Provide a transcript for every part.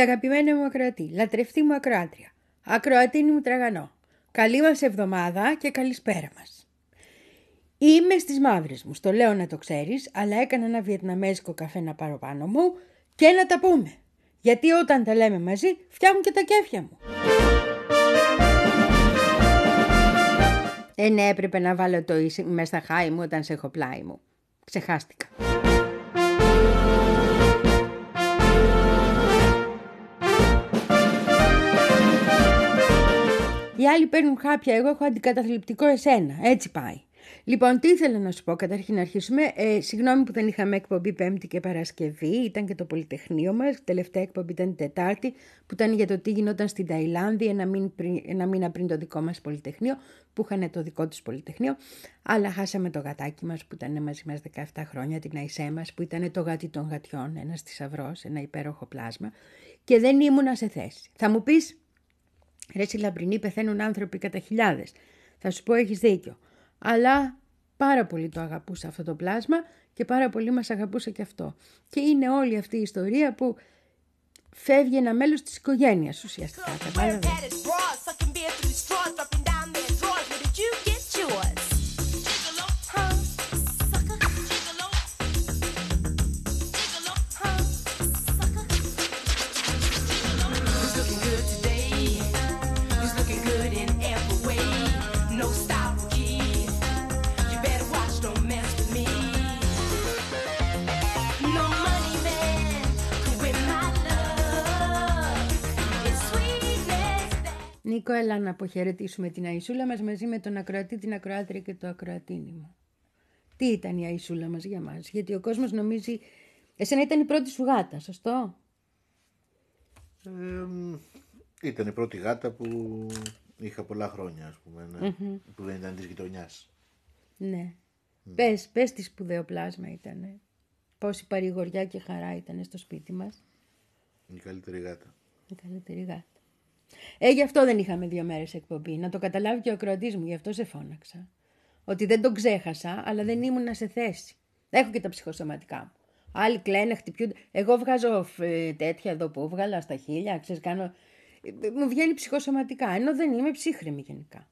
Πολύ αγαπημένη μου ακροατή, λατρευτή μου ακροάτρια, ακροατίνη μου τραγανό. Καλή μας εβδομάδα και καλησπέρα μας. Είμαι στις μαύρες μου, στο λέω να το ξέρεις, αλλά έκανα ένα βιετναμέζικο καφέ να πάρω πάνω μου και να τα πούμε. Γιατί όταν τα λέμε μαζί φτιάχνουν και τα κέφια μου. Ε, ναι, έπρεπε να βάλω το ίση μέσα στα χάη μου όταν σε έχω πλάι μου. Ξεχάστηκα. Οι άλλοι παίρνουν χάπια, εγώ έχω αντικαταθλιπτικό εσένα. Έτσι πάει. Λοιπόν, τι ήθελα να σου πω, καταρχήν να αρχίσουμε. Ε, συγγνώμη που δεν είχαμε εκπομπή Πέμπτη και Παρασκευή, ήταν και το Πολυτεχνείο μας. Τελευταία εκπομπή ήταν Τετάρτη, που ήταν για το τι γινόταν στην Ταϊλάνδη ένα, μήνα πριν, ένα μήνα πριν το δικό μας Πολυτεχνείο, που είχαν το δικό τους Πολυτεχνείο. Αλλά χάσαμε το γατάκι μας που ήταν μαζί μας 17 χρόνια, την Αϊσέ μας, που ήταν το γάτι των γατιών, ένας θησαυρός, ένα υπέροχο πλάσμα. Και δεν ήμουνα σε θέση. Θα μου πεις, ρε Λαμπρινή, πεθαίνουν άνθρωποι κατά χιλιάδε. Θα σου πω, έχει δίκιο αλλά πάρα πολύ το αγαπούσα αυτό το πλάσμα και πάρα πολύ μας αγαπούσε και αυτό. Και είναι όλη αυτή η ιστορία που φεύγει ένα μέλος της οικογένειας ουσιαστικά. Νίκο, έλα να αποχαιρετήσουμε την Αϊσούλα μας μαζί με τον ακροατή, την ακροάτρια και το ακροατίνι μου. Τι ήταν η Αϊσούλα μας για μας, γιατί ο κόσμος νομίζει... Εσένα ήταν η πρώτη σου γάτα, σωστό; ήταν η πρώτη γάτα που είχα πολλά χρόνια, ας πούμε, ναι, που δεν ήταν της γειτονιάς. Ναι. Mm. Πες, πες τι σπουδαίο πλάσμα ήταν. Πόση παρηγοριά και χαρά ήταν στο σπίτι μας. Η καλύτερη γάτα. Η καλύτερη γάτα. Ε, γι' αυτό δεν είχαμε δύο μέρες εκπομπή. Να το καταλάβει και ο ακροατής μου, γι' αυτό σε φώναξα. Ότι δεν τον ξέχασα, αλλά δεν ήμουν σε θέση. Έχω και τα ψυχοσωματικά μου. Άλλοι κλαίνε, χτυπιούνται. Εγώ βγάζω ε, τέτοια εδώ που βγάλα στα χίλια, ξέρεις, κάνω... Ε, μου βγαίνει ψυχοσωματικά, ενώ δεν είμαι ψύχρεμη γενικά.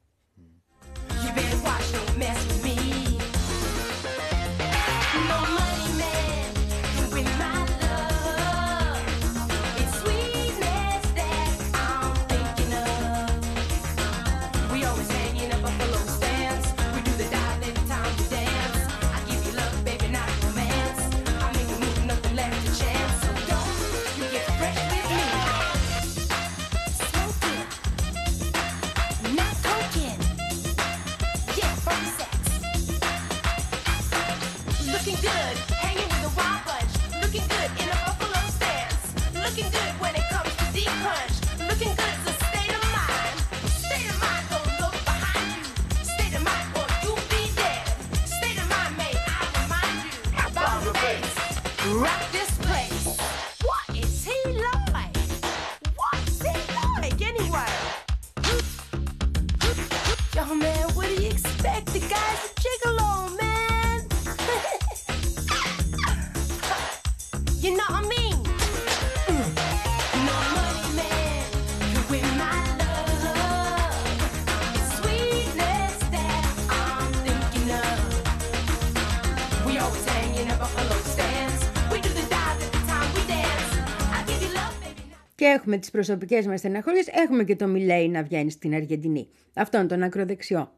Έχουμε τις προσωπικές μας στεναχώριες, έχουμε και το Μιλέι να βγαίνει στην Αργεντινή. Αυτόν τον ακροδεξιό.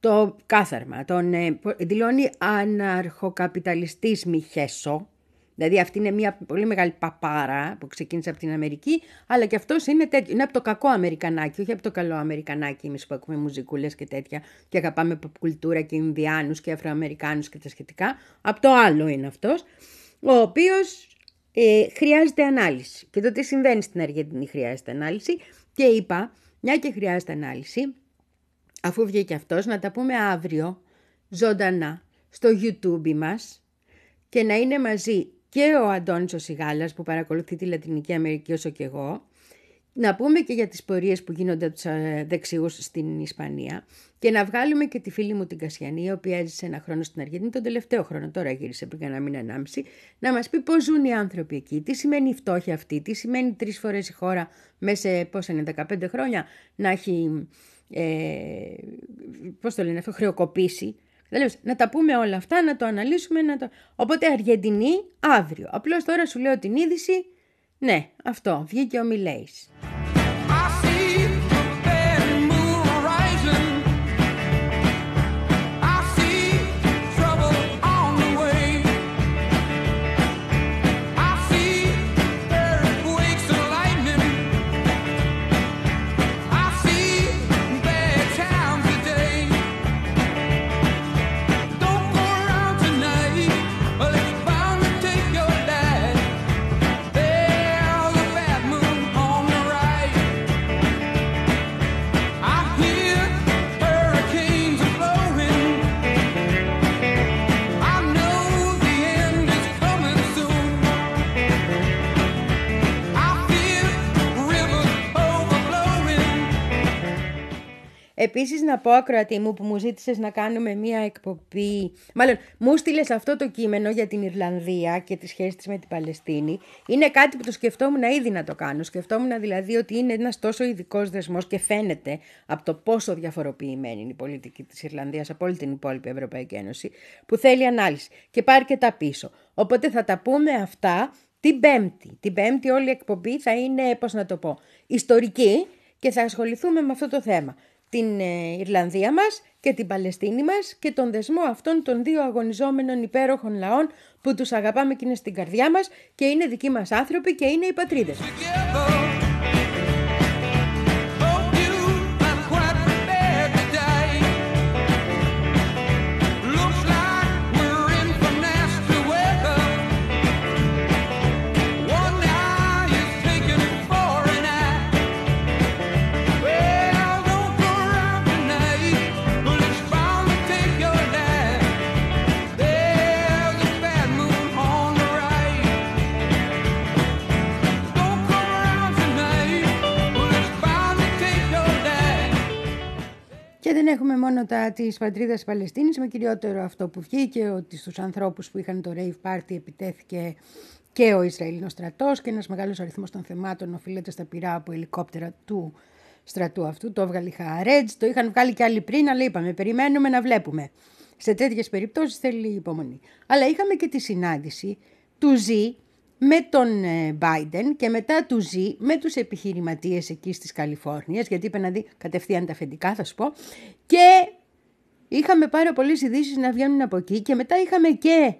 Το κάθαρμα, τον ε, δηλώνει αναρχοκαπιταλιστής Μιχέσο, Δηλαδή αυτή είναι μια πολύ μεγάλη παπάρα που ξεκίνησε από την Αμερική, αλλά και αυτός είναι, τέτοιο, είναι από το κακό Αμερικανάκι, όχι από το καλό Αμερικανάκι εμείς που έχουμε μουζικούλες και τέτοια και αγαπάμε κουλτούρα και Ινδιάνους και Αφροαμερικάνους και τα σχετικά. Από το άλλο είναι αυτός, ο οποίος ε, χρειάζεται ανάλυση. Και το τι συμβαίνει στην Αργεντινή χρειάζεται ανάλυση. Και είπα, μια και χρειάζεται ανάλυση, αφού βγήκε αυτός, να τα πούμε αύριο, ζωντανά, στο YouTube μας και να είναι μαζί και ο Αντώνης ο Σιγάλας που παρακολουθεί τη Λατινική Αμερική όσο και εγώ να πούμε και για τις πορείες που γίνονται από τους ε, δεξιούς στην Ισπανία και να βγάλουμε και τη φίλη μου την Κασιανή, η οποία έζησε ένα χρόνο στην Αργεντινή, τον τελευταίο χρόνο, τώρα γύρισε πριν ένα μήνα ενάμιση, να μας πει πώς ζουν οι άνθρωποι εκεί, τι σημαίνει η φτώχεια αυτή, τι σημαίνει τρεις φορές η χώρα μέσα σε πόσα είναι 15 χρόνια να έχει, ε, πώς το λένε αυτό, χρεοκοπήσει. Δηλαδή, να τα πούμε όλα αυτά, να το αναλύσουμε. Να το... Οπότε Αργεντινή αύριο. Απλώς τώρα σου λέω την είδηση. Ναι, αυτό. Βγήκε ο Μιλέης. Επίσης, να πω, ακροατή μου, που μου ζήτησες να κάνουμε μία εκπομπή. Μάλλον, μου στείλες αυτό το κείμενο για την Ιρλανδία και τη σχέση της με την Παλαιστίνη. Είναι κάτι που το σκεφτόμουν ήδη να το κάνω. Σκεφτόμουν δηλαδή ότι είναι ένας τόσο ειδικός δεσμός και φαίνεται από το πόσο διαφοροποιημένη είναι η πολιτική της Ιρλανδίας από όλη την υπόλοιπη Ευρωπαϊκή Ένωση, που θέλει ανάλυση και πάρει και τα πίσω. Οπότε θα τα πούμε αυτά την Πέμπτη. Την Πέμπτη όλη η εκπομπή θα είναι, πώς να το πω, ιστορική και θα ασχοληθούμε με αυτό το θέμα την ε, Ιρλανδία μας και την Παλαιστίνη μας και τον δεσμό αυτών των δύο αγωνιζόμενων υπέροχων λαών που τους αγαπάμε και είναι στην καρδιά μας και είναι δικοί μας άνθρωποι και είναι οι πατρίδες. Και δεν έχουμε μόνο τα της πατρίδας Παλαιστίνης, με κυριότερο αυτό που βγήκε, ότι στους ανθρώπους που είχαν το rave party επιτέθηκε και ο Ισραηλινός στρατός και ένας μεγάλος αριθμός των θεμάτων οφείλεται στα πυρά από ελικόπτερα του στρατού αυτού. Το έβγαλε η Χαρέτζ, το είχαν βγάλει και άλλοι πριν, αλλά είπαμε, περιμένουμε να βλέπουμε. Σε τέτοιες περιπτώσεις θέλει υπομονή. Αλλά είχαμε και τη συνάντηση του Ζή με τον ε, Biden και μετά του ζει με τους επιχειρηματίες εκεί στις Καλιφόρνιας, γιατί είπε να δει κατευθείαν τα αφεντικά θα σου πω, και είχαμε πάρα πολλές ειδήσεις να βγαίνουν από εκεί και μετά είχαμε και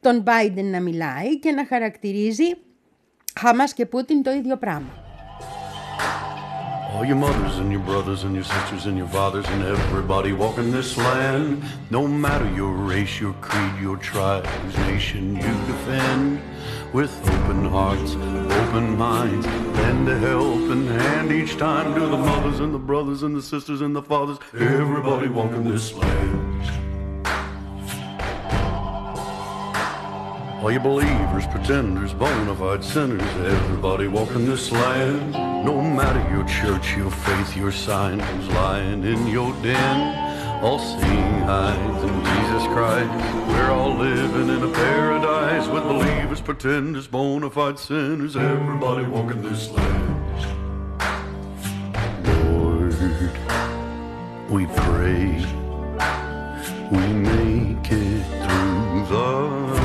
τον Biden να μιλάει και να χαρακτηρίζει Χαμάς και Πούτιν το ίδιο πράγμα. All your mothers and your brothers and your sisters and your fathers and everybody walking this land, no matter your race, your creed, your tribe, whose nation you defend, with open hearts, open minds, lend a helping hand each time to the mothers and the brothers and the sisters and the fathers, everybody walking this land. All you believers, pretenders, bona fide sinners, everybody walking this land. No matter your church, your faith, your sign, lying in your den. All seeing eyes in Jesus Christ. We're all living in a paradise with believers, pretenders, bona fide sinners, everybody walking this land. Lord, we pray we make it through the.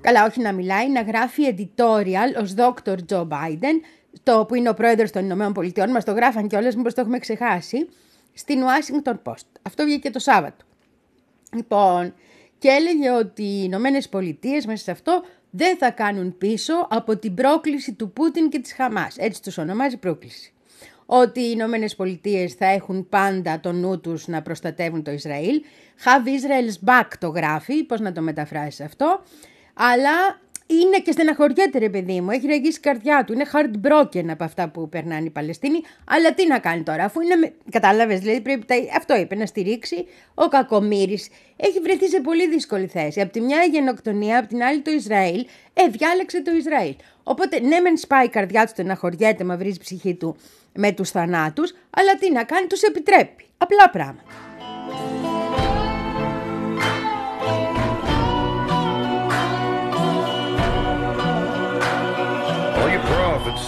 Καλά, όχι να μιλάει, να γράφει editorial ως Dr. Joe Biden, το που είναι ο πρόεδρος των Ηνωμένων Πολιτειών, μας το γράφαν και όλες, μήπως το έχουμε ξεχάσει, στην Washington Post. Αυτό βγήκε το Σάββατο. Λοιπόν, και έλεγε ότι οι Ηνωμένες Πολιτείες μέσα σε αυτό δεν θα κάνουν πίσω από την πρόκληση του Πούτιν και της Χαμάς. Έτσι τους ονομάζει πρόκληση ότι οι Ηνωμένε Πολιτείες θα έχουν πάντα το νου τους να προστατεύουν το Ισραήλ. Have Israel's back το γράφει, πώς να το μεταφράσεις αυτό. Αλλά είναι και στεναχωριέται ρε παιδί μου, έχει ραγίσει η καρδιά του, είναι heartbroken από αυτά που περνάνε οι Παλαιστίνοι, αλλά τι να κάνει τώρα, αφού είναι, με... κατάλαβες, δηλαδή πρέπει, αυτό είπε, να στηρίξει, ο Κακομύρης έχει βρεθεί σε πολύ δύσκολη θέση, από τη μια η γενοκτονία, από την άλλη το Ισραήλ, ε, διάλεξε το Ισραήλ. Οπότε ναι μεν σπάει η καρδιά του, στεναχωριέται, μαυρίζει ψυχή του με τους θανάτους, αλλά τι να κάνει, τους επιτρέπει, απλά πράγματα.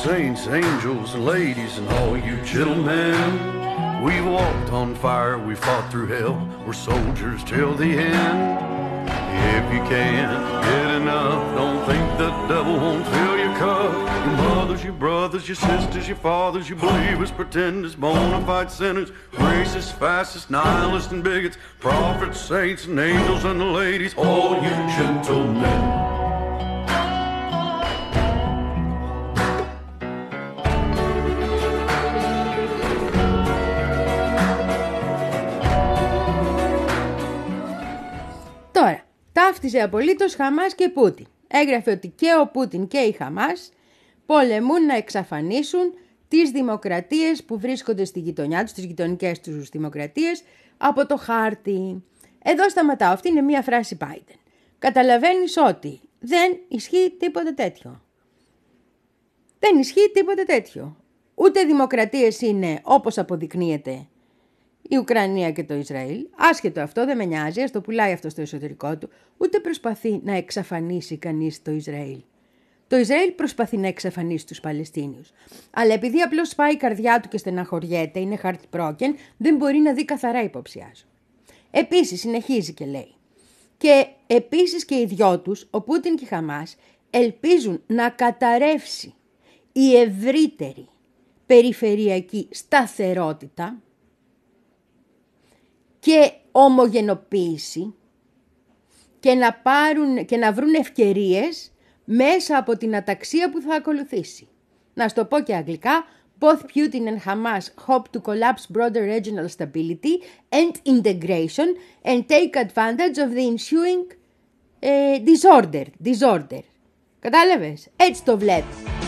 saints, angels, and ladies, and all you gentlemen. We've walked on fire, we fought through hell, we're soldiers till the end. If you can't get enough, don't think the devil won't fill your cup. Your mothers, your brothers, your sisters, your fathers, your believers, pretenders, bona fide sinners, racists, fascists, nihilists, and bigots, prophets, saints, and angels, and the ladies, all you gentlemen. Ταύτιζε απολύτως Χαμάς και Πούτιν. Έγραφε ότι και ο Πούτιν και η Χαμάς πολεμούν να εξαφανίσουν τις δημοκρατίες που βρίσκονται στη γειτονιά τους, τις γειτονικές τους δημοκρατίες, από το χάρτη. Εδώ σταματάω. Αυτή είναι μία φράση Biden. Καταλαβαίνεις ότι δεν ισχύει τίποτε τέτοιο. Δεν ισχύει τίποτε τέτοιο. Ούτε δημοκρατίες είναι όπως αποδεικνύεται η Ουκρανία και το Ισραήλ, άσχετο αυτό δεν με νοιάζει, ας το πουλάει αυτό στο εσωτερικό του, ούτε προσπαθεί να εξαφανίσει κανείς το Ισραήλ. Το Ισραήλ προσπαθεί να εξαφανίσει τους Παλαιστίνιους. Αλλά επειδή απλώς σπάει η καρδιά του και στεναχωριέται, είναι χαρτιπρόκεν, δεν μπορεί να δει καθαρά υποψιάζω. Επίσης συνεχίζει και λέει. Και επίσης και οι δυο τους, ο Πούτιν και η Χαμάς, ελπίζουν να καταρρεύσει η ευρύτερη περιφερειακή σταθερότητα και ομογενοποίηση και να, πάρουν, και να βρουν ευκαιρίες μέσα από την αταξία που θα ακολουθήσει. Να στο πω και αγγλικά, both Putin and Hamas hope to collapse broader regional stability and integration and take advantage of the ensuing uh, disorder. disorder. Κατάλαβες, έτσι το βλέπεις.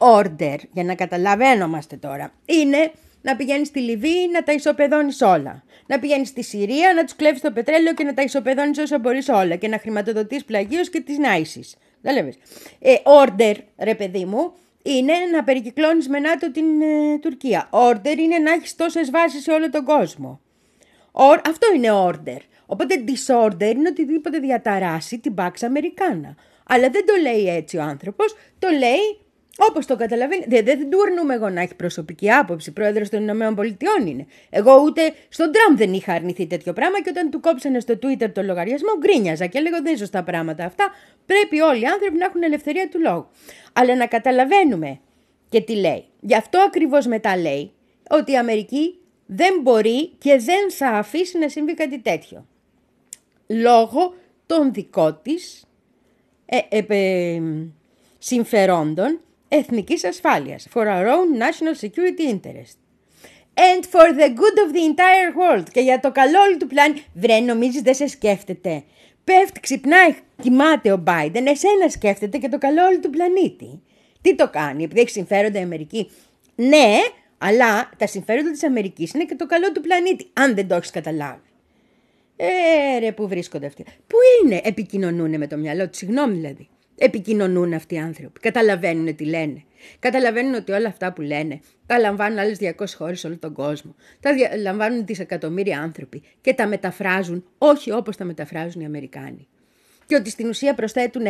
Order, για να καταλαβαίνομαστε τώρα, είναι να πηγαίνεις στη Λιβύη να τα ισοπεδώνεις όλα. Να πηγαίνεις στη Συρία να τους κλέβεις το πετρέλαιο και να τα ισοπεδώνεις όσο μπορείς όλα. Και να χρηματοδοτείς πλαγίω και τις νάισει. Δεν λέμε. Ε, order, ρε παιδί μου, είναι να περικυκλώνεις με ΝΑΤΟ την ε, Τουρκία. Order είναι να έχεις τόσες βάσεις σε όλο τον κόσμο. αυτό είναι order. Οπότε disorder είναι οτιδήποτε διαταράσει την Pax Americana. Αλλά δεν το λέει έτσι ο άνθρωπος, το λέει όπως το καταλαβαίνει. Δεν, δεν του αρνούμε εγώ να έχει προσωπική άποψη. Πρόεδρος των Ηνωμένων Πολιτειών είναι. Εγώ ούτε στον Τραμπ δεν είχα αρνηθεί τέτοιο πράγμα και όταν του κόψανε στο Twitter το λογαριασμό γκρίνιαζα και λέγω δεν είναι σωστά πράγματα αυτά. Πρέπει όλοι οι άνθρωποι να έχουν ελευθερία του λόγου. Αλλά να καταλαβαίνουμε και τι λέει. Γι' αυτό ακριβώς μετά λέει ότι η Αμερική δεν μπορεί και δεν θα αφήσει να συμβεί κάτι τέτοιο. Λόγω των δικών της ε, ε, ε, συμφερόντων εθνικής ασφάλειας. For our own national security interest. And for the good of the entire world. Και για το καλό όλου του πλάνη. Βρε, νομίζεις δεν σε σκέφτεται. Πέφτει, ξυπνάει, κοιμάται ο Biden, εσένα σκέφτεται και το καλό όλου του πλανήτη. Τι το κάνει, επειδή έχει συμφέροντα η Αμερική. Ναι, αλλά τα συμφέροντα της Αμερικής είναι και το καλό του πλανήτη, αν δεν το έχεις καταλάβει. Ε, ρε, πού βρίσκονται αυτοί. Πού είναι, επικοινωνούν με το μυαλό τους, συγγνώμη δηλαδή. Επικοινωνούν αυτοί οι άνθρωποι. Καταλαβαίνουν τι λένε. Καταλαβαίνουν ότι όλα αυτά που λένε τα λαμβάνουν άλλες 200 χώρες σε όλο τον κόσμο. Τα λαμβάνουν δισεκατομμύρια άνθρωποι και τα μεταφράζουν όχι όπως τα μεταφράζουν οι Αμερικάνοι. Και ότι στην ουσία προσθέτουν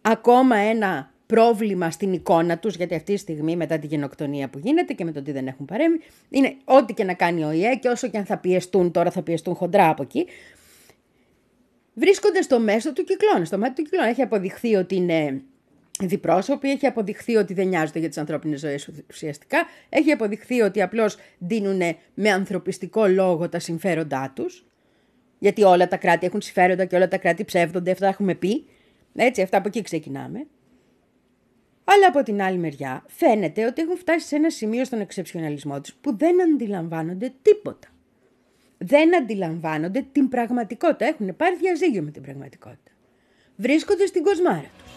ακόμα ένα πρόβλημα στην εικόνα τους, γιατί αυτή τη στιγμή μετά τη γενοκτονία που γίνεται και με το ότι δεν έχουν παρέμβει, είναι ό,τι και να κάνει ο ΙΕ και όσο και αν θα πιεστούν, τώρα θα πιεστούν χοντρά από εκεί, βρίσκονται στο μέσο του κυκλώνα, στο μάτι του κυκλώνα. Έχει αποδειχθεί ότι είναι διπρόσωποι, έχει αποδειχθεί ότι δεν νοιάζονται για τις ανθρώπινες ζωές ουσιαστικά, έχει αποδειχθεί ότι απλώς δίνουν με ανθρωπιστικό λόγο τα συμφέροντά τους, γιατί όλα τα κράτη έχουν συμφέροντα και όλα τα κράτη ψεύδονται, αυτά έχουμε πει, έτσι, αυτά από εκεί ξεκινάμε. Αλλά από την άλλη μεριά φαίνεται ότι έχουν φτάσει σε ένα σημείο στον εξεψιοναλισμό τους που δεν αντιλαμβάνονται τίποτα. Δεν αντιλαμβάνονται την πραγματικότητα. Έχουν πάρει διαζύγιο με την πραγματικότητα. Βρίσκονται στην κοσμάρα τους.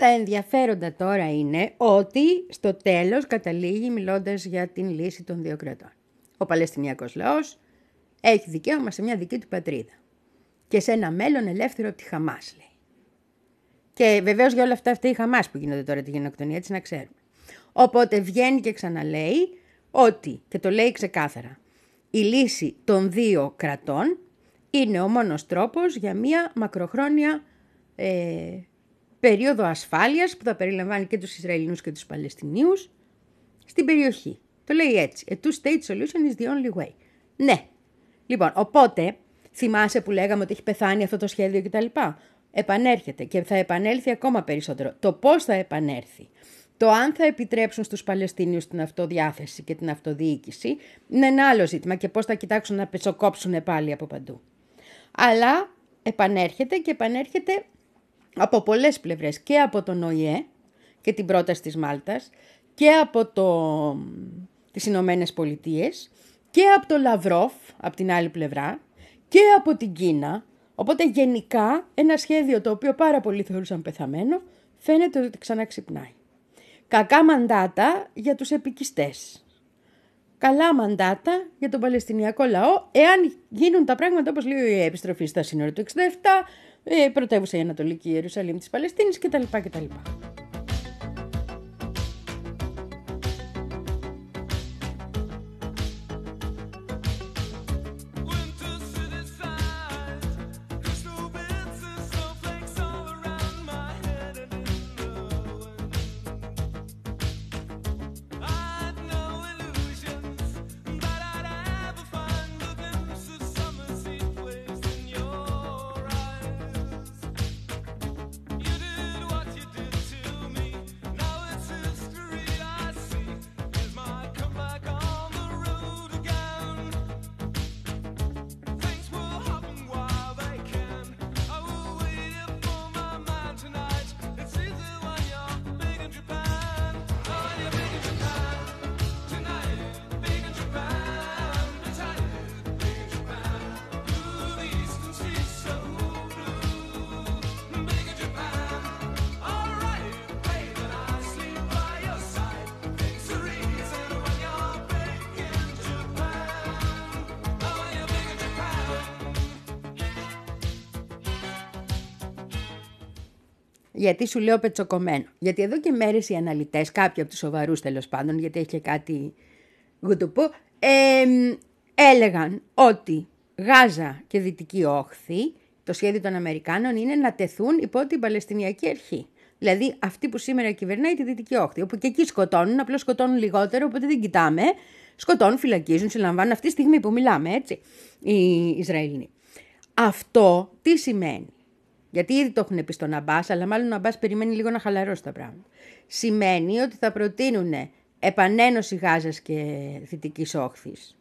Τα ενδιαφέροντα τώρα είναι ότι στο τέλος καταλήγει μιλώντας για την λύση των δύο κρατών. Ο Παλαιστινιακός λαός έχει δικαίωμα σε μια δική του πατρίδα και σε ένα μέλλον ελεύθερο από τη Χαμάς, λέει. Και βεβαίως για όλα αυτά αυτά η Χαμάς που γίνονται τώρα τη γενοκτονία, έτσι να ξέρουμε. Οπότε βγαίνει και ξαναλέει ότι, και το λέει ξεκάθαρα, η λύση των δύο κρατών είναι ο μόνος τρόπος για μια μακροχρόνια ε, περίοδο ασφάλειας που θα περιλαμβάνει και τους Ισραηλινούς και τους Παλαιστινίους στην περιοχή. Το λέει έτσι. A two-state solution is the only way. Ναι. Λοιπόν, οπότε, θυμάσαι που λέγαμε ότι έχει πεθάνει αυτό το σχέδιο κτλ. Επανέρχεται και θα επανέλθει ακόμα περισσότερο. Το πώς θα επανέλθει, το αν θα επιτρέψουν στους Παλαιστίνιους την αυτοδιάθεση και την αυτοδιοίκηση, είναι ένα άλλο ζήτημα και πώς θα κοιτάξουν να πετσοκόψουν πάλι από παντού. Αλλά επανέρχεται και επανέρχεται από πολλές πλευρές και από τον ΟΗΕ και την πρόταση της Μάλτας και από το, τις Ηνωμένες Πολιτείες και από το Λαυρόφ από την άλλη πλευρά και από την Κίνα Οπότε γενικά ένα σχέδιο το οποίο πάρα πολλοί θεωρούσαν πεθαμένο φαίνεται ότι ξαναξυπνάει. Κακά μαντάτα για τους επικιστές. Καλά μαντάτα για τον Παλαιστινιακό λαό, εάν γίνουν τα πράγματα όπως λέει η επιστροφή στα σύνορα του 67, ε, πρωτεύουσα η Ανατολική Ιερουσαλήμ της Παλαιστίνης κτλ. κτλ. Γιατί σου λέω πετσοκομμένο. Γιατί εδώ και μέρες οι αναλυτές, κάποιοι από τους σοβαρούς τέλος πάντων, γιατί έχει και κάτι γουτουπού, ε, έλεγαν ότι Γάζα και Δυτική Όχθη, το σχέδιο των Αμερικάνων είναι να τεθούν υπό την Παλαιστινιακή Αρχή. Δηλαδή αυτή που σήμερα κυβερνάει τη Δυτική Όχθη, όπου και εκεί σκοτώνουν, απλώς σκοτώνουν λιγότερο, οπότε δεν κοιτάμε. Σκοτώνουν, φυλακίζουν, συλλαμβάνουν αυτή τη στιγμή που μιλάμε, έτσι, οι Ισραηλοί. Αυτό τι σημαίνει; Γιατί ήδη το έχουν πει στον Αμπά, αλλά μάλλον ο Αμπά περιμένει λίγο να χαλαρώσει τα πράγματα. Σημαίνει ότι θα προτείνουν επανένωση Γάζας και Δυτικής Όχθης.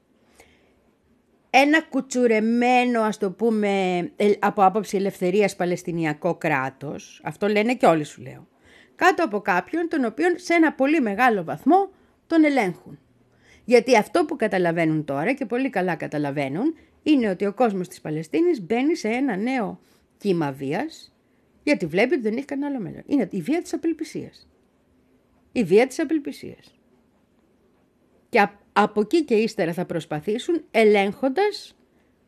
Ένα κουτσουρεμένο, ας το πούμε, από άποψη ελευθερίας Παλαιστινιακό κράτος, αυτό λένε και όλοι σου λέω, κάτω από κάποιον τον οποίον σε ένα πολύ μεγάλο βαθμό τον ελέγχουν. Γιατί αυτό που καταλαβαίνουν τώρα και πολύ καλά καταλαβαίνουν είναι ότι ο κόσμος της Παλαιστίνης μπαίνει σε ένα νέο κύμα βίας, γιατί βλέπει ότι δεν έχει κανένα άλλο μέλλον. Είναι η βία της απελπισίας. Η βία της απελπισίας. Και από εκεί και ύστερα θα προσπαθήσουν ελέγχοντας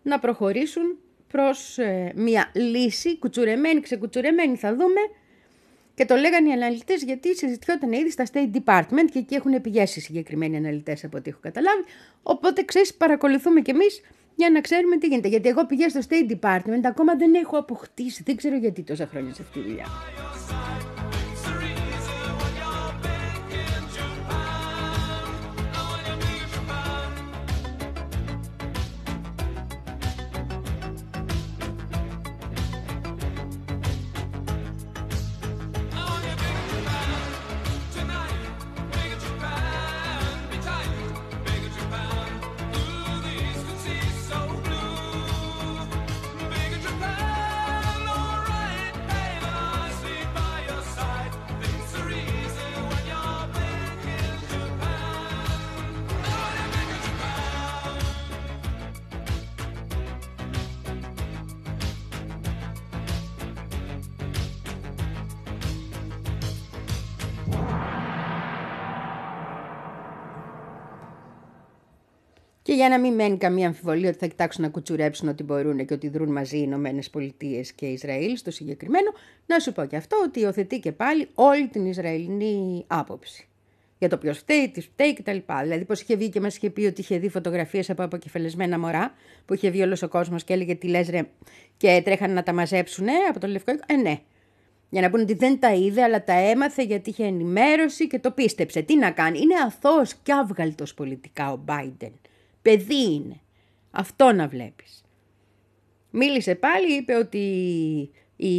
να προχωρήσουν προς ε, μια λύση κουτσουρεμένη, ξεκουτσουρεμένη θα δούμε και το λέγανε οι αναλυτές γιατί συζητιόταν ήδη στα State Department και εκεί έχουν πηγέσει οι συγκεκριμένοι αναλυτές από ό,τι έχω καταλάβει. Οπότε ξέρεις, παρακολουθούμε κι εμείς για να ξέρουμε τι γίνεται. Γιατί εγώ πηγαίνω στο State Department, ακόμα δεν έχω αποκτήσει. Δεν ξέρω γιατί τόσα χρόνια σε αυτή τη δουλειά. Για να μην μένει καμία αμφιβολία ότι θα κοιτάξουν να κουτσουρέψουν ότι μπορούν και ότι δρούν μαζί οι Ηνωμένες Πολιτείες και Ισραήλ στο συγκεκριμένο, να σου πω και αυτό ότι υιοθετεί και πάλι όλη την Ισραηλινή άποψη. Για το ποιος φταίει, τι φταίει κτλ. Δηλαδή, πώς είχε βγει και μας είχε πει ότι είχε δει φωτογραφίες από αποκεφαλισμένα μωρά, που είχε βγει όλος ο κόσμος και έλεγε τι λες ρε, και τρέχανε να τα μαζέψουν ε, από το λευκό. Ε, ναι. Για να πούνε ότι δεν τα είδε, αλλά τα έμαθε γιατί είχε ενημέρωση και το πίστεψε. Τι να κάνει. Είναι αθώος και άβγαλτος πολιτικά ο Biden. Παιδί είναι. Αυτό να βλέπεις. Μίλησε πάλι, είπε ότι η,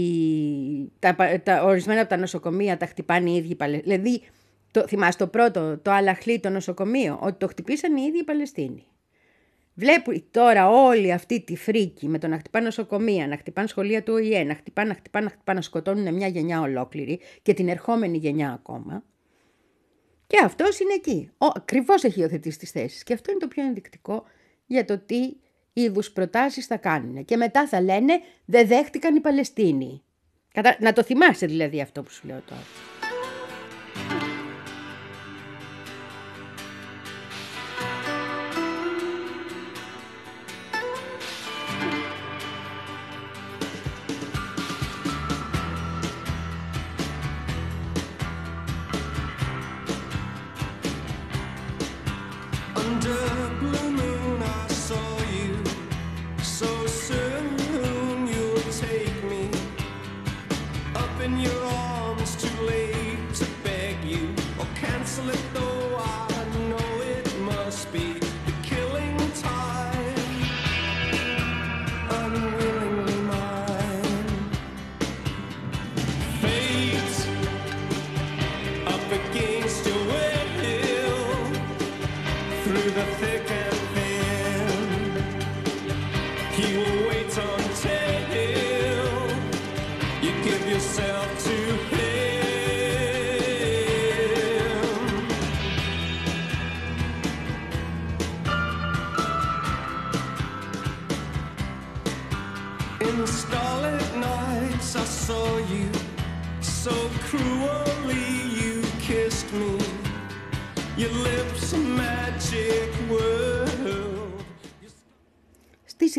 τα, τα, ορισμένα από τα νοσοκομεία τα χτυπάνε οι ίδιοι Παλαιστίνοι. Δηλαδή, το, θυμάσαι το πρώτο, το Αλαχλή, το νοσοκομείο, ότι το χτυπήσαν οι ίδιοι οι Παλαιστίνοι. Βλέπει τώρα όλη αυτή τη φρίκη με το να χτυπάνε νοσοκομεία, να χτυπάνε σχολεία του ΟΗΕ, να χτυπάνε, να χτυπάνε, να χτυπάνε, να σκοτώνουν μια γενιά ολόκληρη και την ερχόμενη γενιά ακόμα. Και αυτός είναι εκεί. Ακριβώς έχει υιοθετήσει τις θέσεις. Και αυτό είναι το πιο ενδεικτικό για το τι είδους προτάσεις θα κάνουν. Και μετά θα λένε δεν δέχτηκαν οι Παλαιστίνοι. Να το θυμάσαι δηλαδή αυτό που σου λέω τώρα.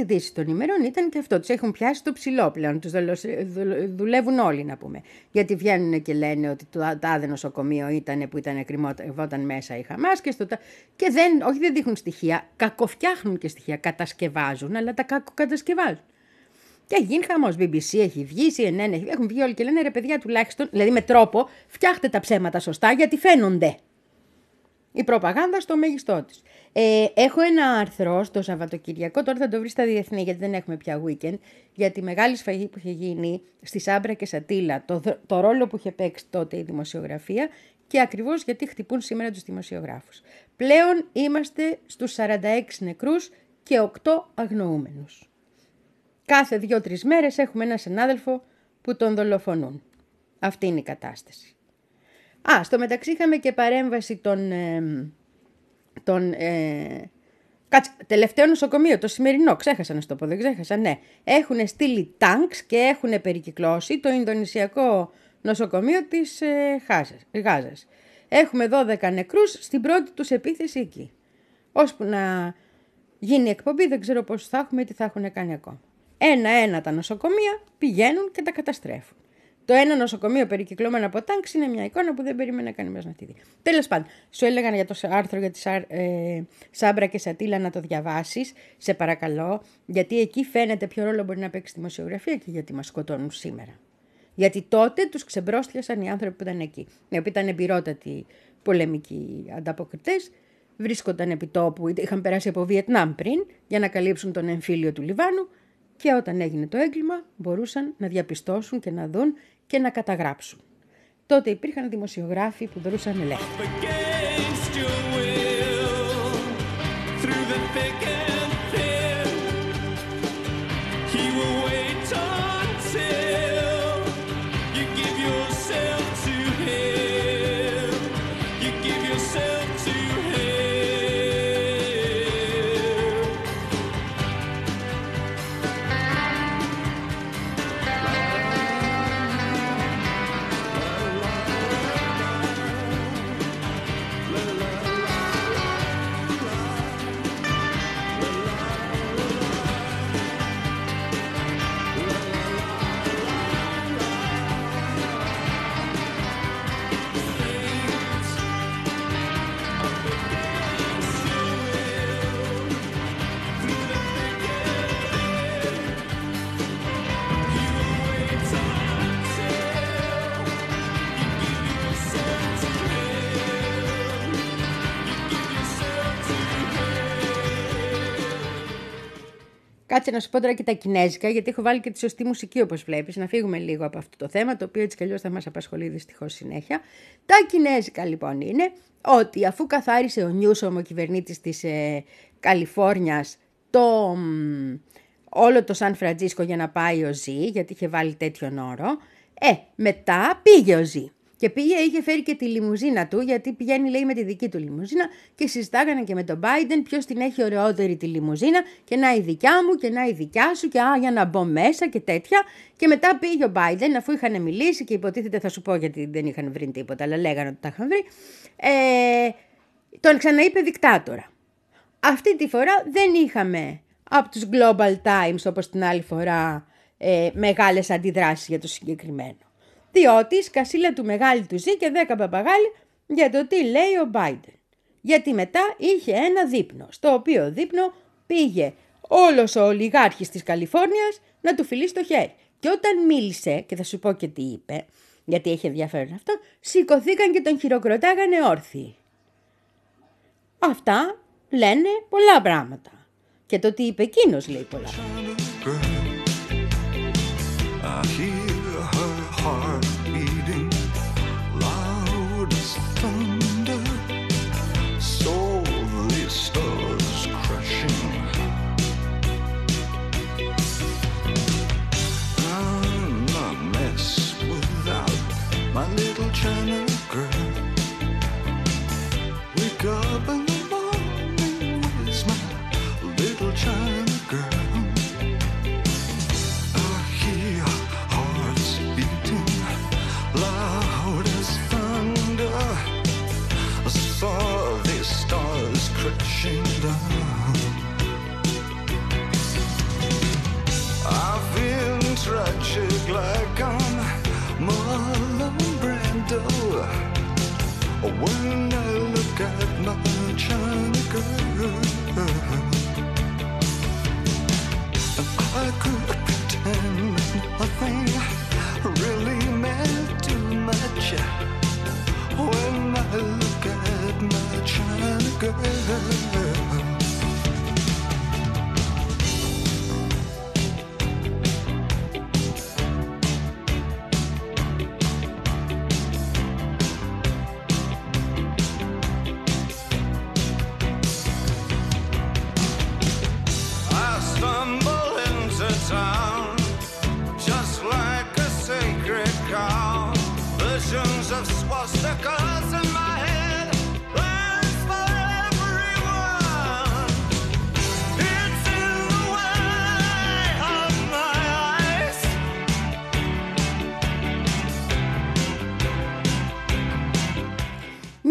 Ειδήσει των ημερών ήταν και αυτό. Του έχουν πιάσει το ψηλό πλέον. Τους δουλεύουν όλοι, να πούμε. Γιατί βγαίνουν και λένε ότι το τάδε νοσοκομείο ήταν που ήταν κρυμόταν μέσα η Χαμά και, στο... και δεν, όχι δεν δείχνουν στοιχεία, κακοφτιάχνουν και στοιχεία. Κατασκευάζουν, αλλά τα κακοκατασκευάζουν. Και έχει γίνει χαμός. BBC έχει βγει, CNN έχουν βγει όλοι και λένε ρε παιδιά τουλάχιστον, δηλαδή με τρόπο, φτιάχτε τα ψέματα σωστά γιατί φαίνονται. Η προπαγάνδα στο μέγιστό της. Ε, έχω ένα άρθρο στο Σαββατοκυριακό, τώρα θα το βρει στα διεθνή γιατί δεν έχουμε πια weekend, για τη μεγάλη σφαγή που είχε γίνει στη Σάμπρα και Σατήλα, το, το ρόλο που είχε παίξει τότε η δημοσιογραφία και ακριβώς γιατί χτυπούν σήμερα τους δημοσιογράφους. Πλέον είμαστε στους 46 νεκρούς και 8 αγνοούμενους. Κάθε δύο-τρεις μέρες έχουμε ένα συνάδελφο που τον δολοφονούν. Αυτή είναι η κατάσταση. Α, στο μεταξύ είχαμε και παρέμβαση των... Ε, των ε, Κάτσε, τελευταίο νοσοκομείο, το σημερινό, ξέχασα να σου το πω, δεν ξέχασα, ναι. Έχουν στείλει τάγκς και έχουν περικυκλώσει το Ινδονησιακό νοσοκομείο της ε, Γάζας. Έχουμε 12 νεκρούς στην πρώτη τους επίθεση εκεί. Ώσπου να γίνει εκπομπή δεν ξέρω πώς θα έχουμε, τι θα έχουν κάνει ακόμα. Ένα-ένα τα νοσοκομεία πηγαίνουν και τα καταστρέφουν. Το ένα νοσοκομείο περικυκλώμενο από τάγκς είναι μια εικόνα που δεν περίμενε κανείς να τη δει. Τέλος πάντων, σου έλεγαν για το άρθρο για τη ε, Σάμπρα και Σατήλα να το διαβάσεις, σε παρακαλώ, γιατί εκεί φαίνεται ποιο ρόλο μπορεί να παίξει η δημοσιογραφία και γιατί μας σκοτώνουν σήμερα. Γιατί τότε τους ξεμπρόστιασαν οι άνθρωποι που ήταν εκεί, οι οποίοι ήταν εμπειρότατοι πολεμικοί ανταποκριτές, βρίσκονταν επί τόπου, είχαν περάσει από Βιετνάμ πριν για να καλύψουν τον εμφύλιο του Λιβάνου και όταν έγινε το έγκλημα μπορούσαν να διαπιστώσουν και να δουν και να καταγράψουν. Τότε υπήρχαν δημοσιογράφοι που δρούσαν ελεύθερα. Κάτσε να σου πω τώρα και τα κινέζικα, γιατί έχω βάλει και τη σωστή μουσική όπως βλέπεις. Να φύγουμε λίγο από αυτό το θέμα, το οποίο έτσι κι αλλιώς θα μας απασχολεί δυστυχώς συνέχεια. Τα κινέζικα λοιπόν είναι ότι αφού καθάρισε ο Νιούσομ, ο κυβερνήτη της ε, Καλιφόρνιας, το, όλο το Σαν Φραντζίσκο για να πάει ο Ζή, γιατί είχε βάλει τέτοιον όρο, ε, μετά πήγε ο Ζή. Και πήγε, είχε φέρει και τη λιμουζίνα του, γιατί πηγαίνει λέει με τη δική του λιμουζίνα και συζητάγανε και με τον Biden ποιος την έχει ωραιότερη τη λιμουζίνα και να η δικιά μου και να η δικιά σου και α, για να μπω μέσα και τέτοια. Και μετά πήγε ο Biden, αφού είχαν μιλήσει και υποτίθεται θα σου πω γιατί δεν είχαν βρει τίποτα, αλλά λέγανε ότι τα είχαν βρει, ε, τον ξαναείπε δικτάτορα. Αυτή τη φορά δεν είχαμε από τους Global Times όπως την άλλη φορά ε, μεγάλες αντιδράσεις για το συγκεκριμένο. Διότι η σκασίλα του μεγάλη του ζει και δέκα παπαγάλοι για το τι λέει ο Biden. Γιατί μετά είχε ένα δείπνο, στο οποίο δείπνο πήγε όλος ο ολιγάρχης της Καλιφόρνιας να του φιλήσει το χέρι. Και όταν μίλησε, και θα σου πω και τι είπε, γιατί έχει ενδιαφέρον αυτό, σηκωθήκαν και τον χειροκροτάγανε όρθιοι. Αυτά λένε πολλά πράγματα. Και το τι είπε εκείνος λέει πολλά πράγματα. When I look at my China girl, I could pretend nothing really meant too much. When I look at my China girl.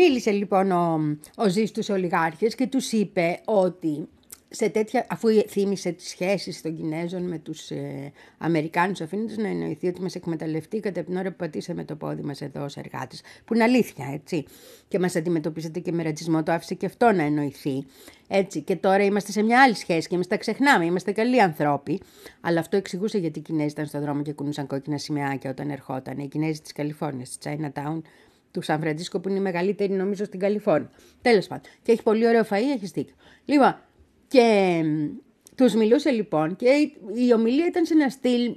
Μίλησε λοιπόν ο, ο Ζής στους ολιγάρχες και τους είπε ότι σε τέτοια, αφού θύμισε τις σχέσεις των Κινέζων με τους ε, Αμερικάνους αφήνοντας να εννοηθεί ότι μας εκμεταλλευτήκατε από την ώρα που πατήσαμε το πόδι μας εδώ ως εργάτες, που είναι αλήθεια έτσι, και μας αντιμετωπίσατε και με ρατσισμό, το άφησε και αυτό να εννοηθεί, έτσι, και τώρα είμαστε σε μια άλλη σχέση και εμείς τα ξεχνάμε, είμαστε καλοί ανθρώποι, αλλά αυτό εξηγούσε γιατί οι Κινέζοι ήταν στον δρόμο και κουνούσαν κόκκινα σημαίακια όταν ερχόταν, οι Κινέζοι της Καλιφόρνιας, της Chinatown, του Σαν Φραντζίσκο που είναι η μεγαλύτερη νομίζω στην Καλιφόρνια. Τέλος πάντων. Και έχει πολύ ωραίο φαΐ, έχεις δίκιο. Λοιπόν, και τους μιλούσε λοιπόν και η ομιλία ήταν σε ένα στυλ.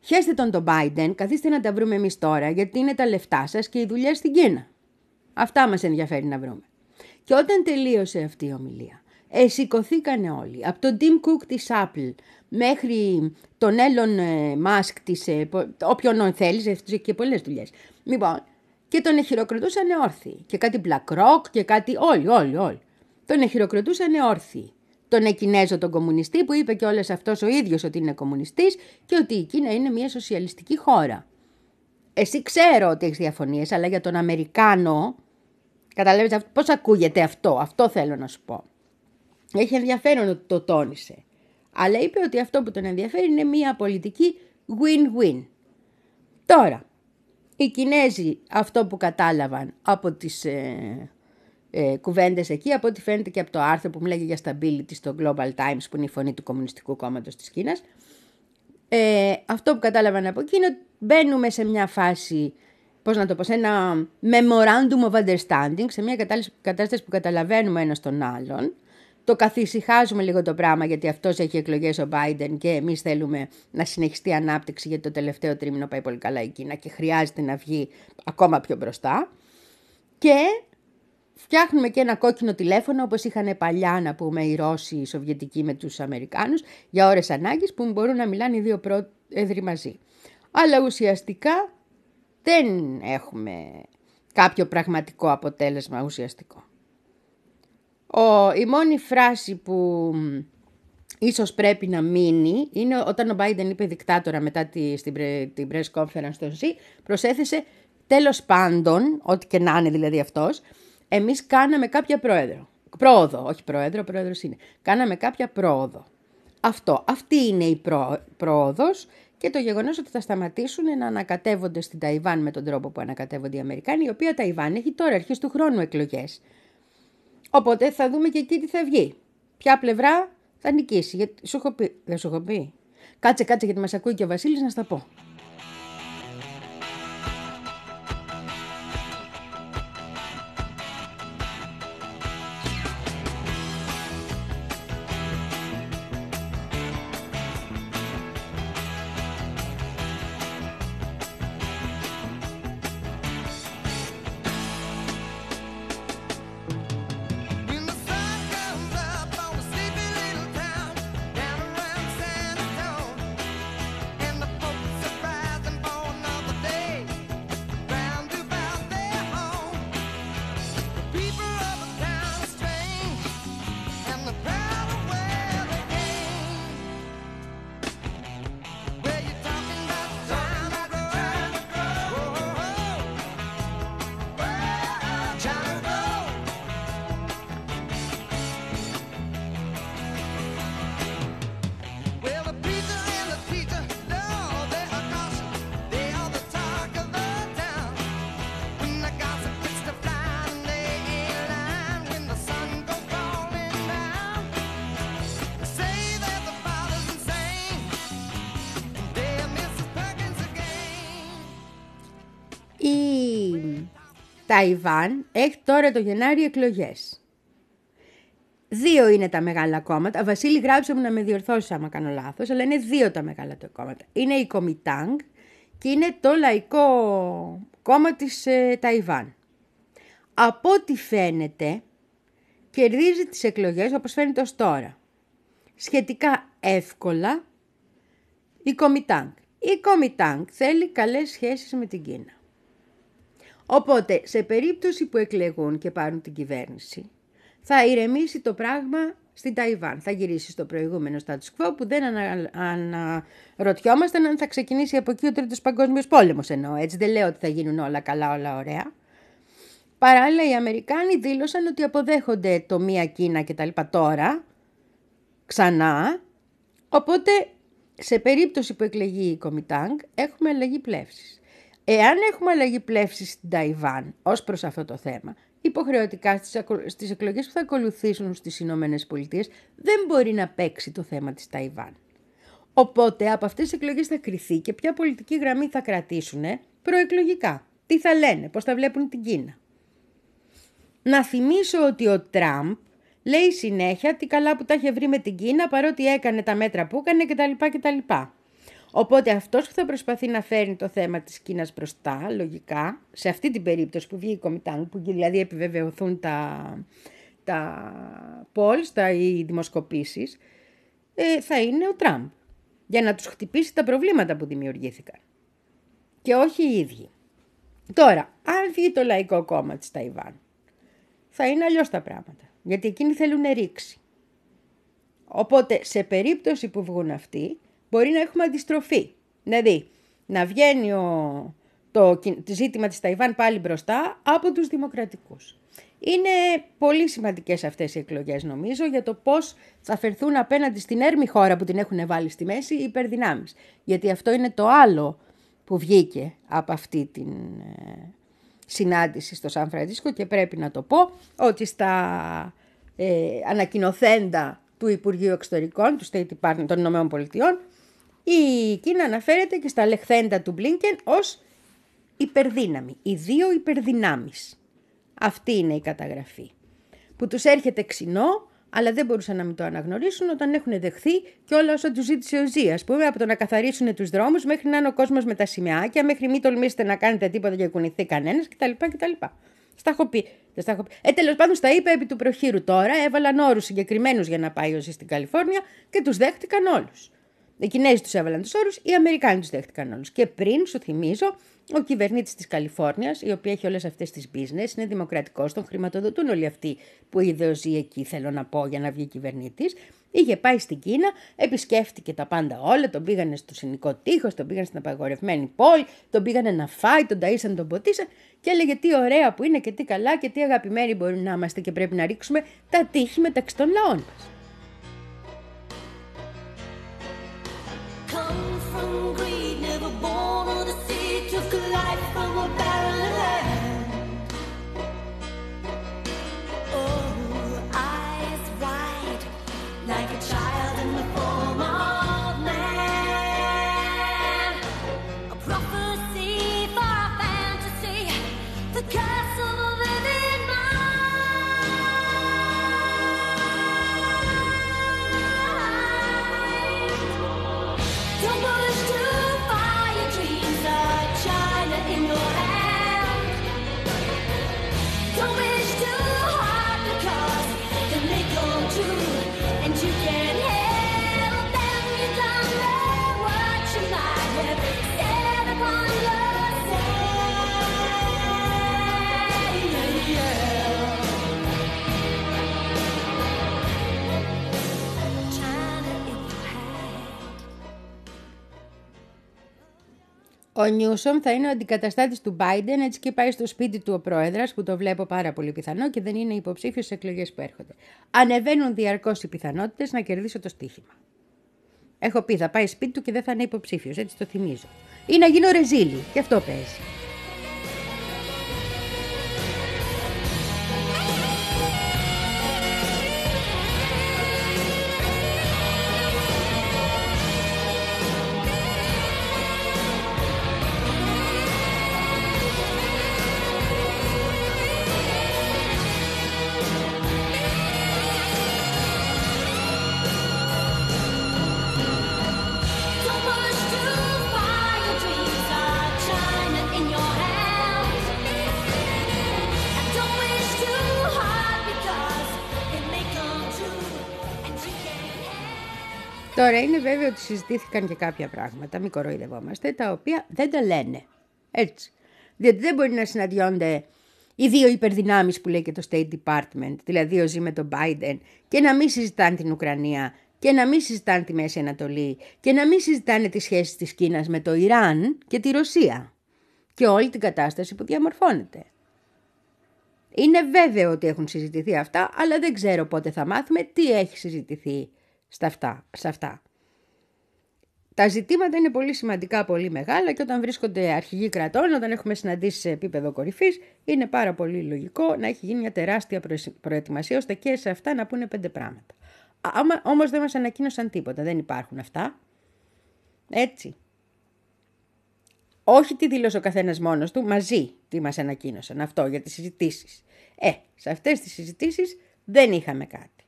Χαίστε τον τον Biden, καθίστε να τα βρούμε εμείς τώρα, γιατί είναι τα λεφτά σας και η δουλειά στην Κίνα. Αυτά μας ενδιαφέρει να βρούμε. Και όταν τελείωσε αυτή η ομιλία, ε, σηκωθήκανε όλοι. Από τον Tim Cook της Apple μέχρι τον Elon ε, Musk της, ε, όποιον θέλεις, έχει και πολλές δουλειές. Λοιπόν, και τον εχειροκροτούσαν όρθιοι. Και κάτι BlackRock και κάτι όλοι, όλοι, όλοι. Τον εχειροκροτούσαν όρθιοι. Τον Εκινέζο τον κομμουνιστή που είπε και όλες αυτός ο ίδιος ότι είναι κομμουνιστής και ότι η Κίνα είναι μια σοσιαλιστική χώρα. Εσύ ξέρω ότι έχεις διαφωνίες, αλλά για τον Αμερικάνο, καταλαβαίνετε πώς ακούγεται αυτό, αυτό θέλω να σου πω. Έχει ενδιαφέρον ότι το τόνισε. Αλλά είπε ότι αυτό που τον ενδιαφέρει είναι μια πολιτική win-win. Τώρα, οι Κινέζοι αυτό που κατάλαβαν από τις ε, ε, κουβέντες εκεί, από ό,τι φαίνεται και από το άρθρο που μιλάει για stability στο Global Times που είναι η φωνή του Κομμουνιστικού Κόμματος της Κίνας, ε, αυτό που κατάλαβαν από εκείνο, μπαίνουμε σε μια φάση, πώς να το πω, σε ένα memorandum of understanding, σε μια κατάσταση που καταλαβαίνουμε ένας τον άλλον, το καθησυχάζουμε λίγο το πράγμα γιατί αυτός έχει εκλογές ο Biden και εμείς θέλουμε να συνεχιστεί η ανάπτυξη γιατί το τελευταίο τρίμηνο πάει πολύ καλά η Κίνα και χρειάζεται να βγει ακόμα πιο μπροστά. Και φτιάχνουμε και ένα κόκκινο τηλέφωνο όπως είχαν παλιά να πούμε οι Ρώσοι, οι Σοβιετικοί με τους Αμερικάνους για ώρες ανάγκης που μπορούν να μιλάνε οι δύο πρόεδροι μαζί. Αλλά ουσιαστικά δεν έχουμε κάποιο πραγματικό αποτέλεσμα ουσιαστικό. Ο, η μόνη φράση που ίσως πρέπει να μείνει είναι όταν ο Biden είπε δικτάτορα μετά τη, στην, την press conference στο ΖΗ, προσέθεσε τέλος πάντων, ό,τι και να είναι δηλαδή αυτός, εμείς κάναμε κάποια πρόεδρο. Πρόοδο, όχι πρόεδρο, πρόεδρος είναι. Κάναμε κάποια πρόοδο. Αυτό, αυτή είναι η πρό, πρόοδος και το γεγονός ότι θα σταματήσουν να ανακατεύονται στην Ταϊβάν με τον τρόπο που ανακατεύονται οι Αμερικάνοι, η οποία Ταϊβάν έχει τώρα αρχές του χρόνου εκλογές. Οπότε θα δούμε και εκεί τι θα βγει. Ποια πλευρά θα νικήσει. Γιατί... Σου έχω πει. Δεν σου έχω πει. Κάτσε, κάτσε γιατί μας ακούει και ο Βασίλης να στα πω. Ταϊβάν έχει τώρα το Γενάρη εκλογές. Δύο είναι τα μεγάλα κόμματα. Βασίλη, γράψε μου να με διορθώσεις άμα κάνω λάθος, αλλά είναι δύο τα μεγάλα τα κόμματα. Είναι η Κομιτάνγκ και είναι το Λαϊκό Κόμμα της ε, Ταϊβάν. Από ό,τι φαίνεται, κερδίζει τις εκλογές όπως φαίνεται ως τώρα. Σχετικά εύκολα η Κομιτάνγκ. Η Κομιτάνγκ θέλει καλές σχέσεις με την Κίνα. Οπότε, σε περίπτωση που εκλεγούν και πάρουν την κυβέρνηση, θα ηρεμήσει το πράγμα στην Ταϊβάν. Θα γυρίσει στο προηγούμενο status quo που δεν ανα... αναρωτιόμασταν αν θα ξεκινήσει από εκεί ο Τρίτος Παγκόσμιος Πόλεμος εννοώ. Έτσι δεν λέω ότι θα γίνουν όλα καλά, όλα ωραία. Παράλληλα οι Αμερικάνοι δήλωσαν ότι αποδέχονται το μία Κίνα και τα λοιπά τώρα, ξανά, οπότε σε περίπτωση που εκλεγεί η Κομιτάγκ έχουμε αλλαγή πλεύσης. Εάν έχουμε αλλαγή πλεύσης στην Ταϊβάν ως προς αυτό το θέμα, υποχρεωτικά στις εκλογές που θα ακολουθήσουν στις Ηνωμένες Πολιτείες δεν μπορεί να παίξει το θέμα της Ταϊβάν. Οπότε από αυτές τις εκλογές θα κριθεί και ποια πολιτική γραμμή θα κρατήσουν προεκλογικά. Τι θα λένε, πώς θα βλέπουν την Κίνα. Να θυμίσω ότι ο Τραμπ λέει συνέχεια τι καλά που τα είχε βρει με την Κίνα παρότι έκανε τα μέτρα που έκανε κτλ. κτλ. Οπότε αυτός που θα προσπαθεί να φέρει το θέμα της Κίνας μπροστά, λογικά, σε αυτή την περίπτωση που βγει η Κομιτάνγκ, που δηλαδή επιβεβαιωθούν τα, τα polls, τα οι δημοσκοπήσεις, ε, θα είναι ο Τραμπ. Για να τους χτυπήσει τα προβλήματα που δημιουργήθηκαν. Και όχι οι ίδιοι. Τώρα, αν βγει το Λαϊκό Κόμμα της Ταϊβάν, θα είναι αλλιώς τα πράγματα. Γιατί εκείνοι θέλουν ρήξη. Οπότε, σε περίπτωση που βγουν αυτοί, μπορεί να έχουμε αντιστροφή. Δηλαδή, να βγαίνει ο, το, το ζήτημα της Ταϊβάν πάλι μπροστά από τους δημοκρατικούς. Είναι πολύ σημαντικές αυτές οι εκλογές νομίζω για το πώς θα φερθούν απέναντι στην έρμη χώρα που την έχουν βάλει στη μέση οι υπερδυνάμεις. Γιατί αυτό είναι το άλλο που βγήκε από αυτή την ε, συνάντηση στο Σαν Φραντίσκο και πρέπει να το πω ότι στα ε, ανακοινοθέντα του Υπουργείου Εξωτερικών, του State Department των Ηνωμένων Πολιτειών, η Κίνα αναφέρεται και στα λεχθέντα του Μπλίνκεν ως υπερδύναμη, οι δύο υπερδυνάμεις. Αυτή είναι η καταγραφή. Που τους έρχεται ξινό, αλλά δεν μπορούσαν να μην το αναγνωρίσουν όταν έχουν δεχθεί και όλα όσα τους ζήτησε ο Ζή. Α πούμε, από το να καθαρίσουν τους δρόμους μέχρι να είναι ο κόσμος με τα σημαίακια, μέχρι μην τολμήσετε να κάνετε τίποτα και κουνηθεί κανένας κτλ. κτλ. Στα έχω πει. Στα έχω πει. Ε, τέλος πάντων, στα είπε επί του προχείρου τώρα. Έβαλαν όρους συγκεκριμένους για να πάει ο Ζή στην Καλιφόρνια και τους δέχτηκαν όλους. Οι Κινέζοι τους έβαλαν τους όρους, οι Αμερικάνοι τους δέχτηκαν όλους. Και πριν, σου θυμίζω, ο κυβερνήτης της Καλιφόρνιας, η οποία έχει όλες αυτές τις business, είναι δημοκρατικός, τον χρηματοδοτούν όλοι αυτοί που ζει εκεί, θέλω να πω, για να βγει κυβερνήτης. Είχε πάει στην Κίνα, επισκέφτηκε τα πάντα όλα, τον πήγανε στο συνικό τείχος, τον πήγανε στην απαγορευμένη πόλη, τον πήγανε να φάει, τον ταΐσαν, τον ποτίσαν και έλεγε τι ωραία που είναι και τι καλά και τι αγαπημένοι μπορεί να είμαστε και πρέπει να ρίξουμε τα τείχη μεταξύ των λαών μας. Ο Νιούσομ θα είναι ο αντικαταστάτης του Biden, έτσι και πάει στο σπίτι του ο πρόεδρας, που το βλέπω πάρα πολύ πιθανό και δεν είναι υποψήφιος στις εκλογές που έρχονται. Ανεβαίνουν διαρκώς οι πιθανότητες να κερδίσω το στοίχημα. Έχω πει, θα πάει σπίτι του και δεν θα είναι υποψήφιος, έτσι το θυμίζω. Ή να γίνω ρεζίλη, και αυτό παίζει. Τώρα είναι βέβαιο ότι συζητήθηκαν και κάποια πράγματα, μην κοροϊδευόμαστε, τα οποία δεν τα λένε. Έτσι. Διότι δεν μπορεί να συναντιόνται οι δύο υπερδυνάμεις που λέει και το State Department, δηλαδή ο Ζή με τον Biden, και να μην συζητάνε την Ουκρανία και να μην συζητάνε τη Μέση Ανατολή και να μην συζητάνε τις σχέσεις της Κίνας με το Ιράν και τη Ρωσία και όλη την κατάσταση που διαμορφώνεται. Είναι βέβαιο ότι έχουν συζητηθεί αυτά, αλλά δεν ξέρω πότε θα μάθουμε τι έχει συζητηθεί στα αυτά, σε αυτά. Τα ζητήματα είναι πολύ σημαντικά, πολύ μεγάλα και όταν βρίσκονται αρχηγοί κρατών, όταν έχουμε συναντήσεις σε επίπεδο κορυφής, είναι πάρα πολύ λογικό να έχει γίνει μια τεράστια προετοιμασία ώστε και σε αυτά να πούνε πέντε πράγματα. Όμως δεν μας ανακοίνωσαν τίποτα, δεν υπάρχουν αυτά. Έτσι. Όχι τι δήλωσε ο καθένας μόνος του, μαζί τι μας ανακοίνωσαν αυτό για τις συζητήσεις. Ε, σε αυτές τις συζητήσεις δεν είχαμε κάτι.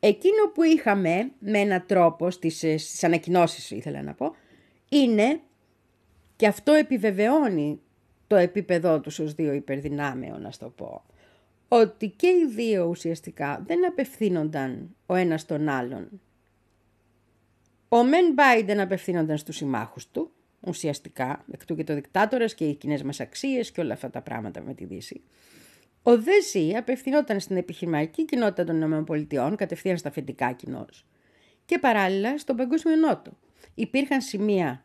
Εκείνο που είχαμε με έναν τρόπο στις, ε, στις ανακοινώσεις ήθελα να πω, είναι και αυτό επιβεβαιώνει το επίπεδό τους ως δύο υπερδυνάμεων, να το πω, ότι και οι δύο ουσιαστικά δεν απευθύνονταν ο ένας τον άλλον. Ο Μεν Μπάιντεν απευθύνονταν στους συμμάχους του, ουσιαστικά, εκ του και το δικτάτορας και οι κοινές μας αξίες και όλα αυτά τα πράγματα με τη Δύση. Ο ΔΕΣΥ απευθυνόταν στην επιχειρηματική κοινότητα των ΗΠΑ, κατευθείαν στα αφεντικά κοινώς, και παράλληλα στον Παγκόσμιο Νότο. Υπήρχαν σημεία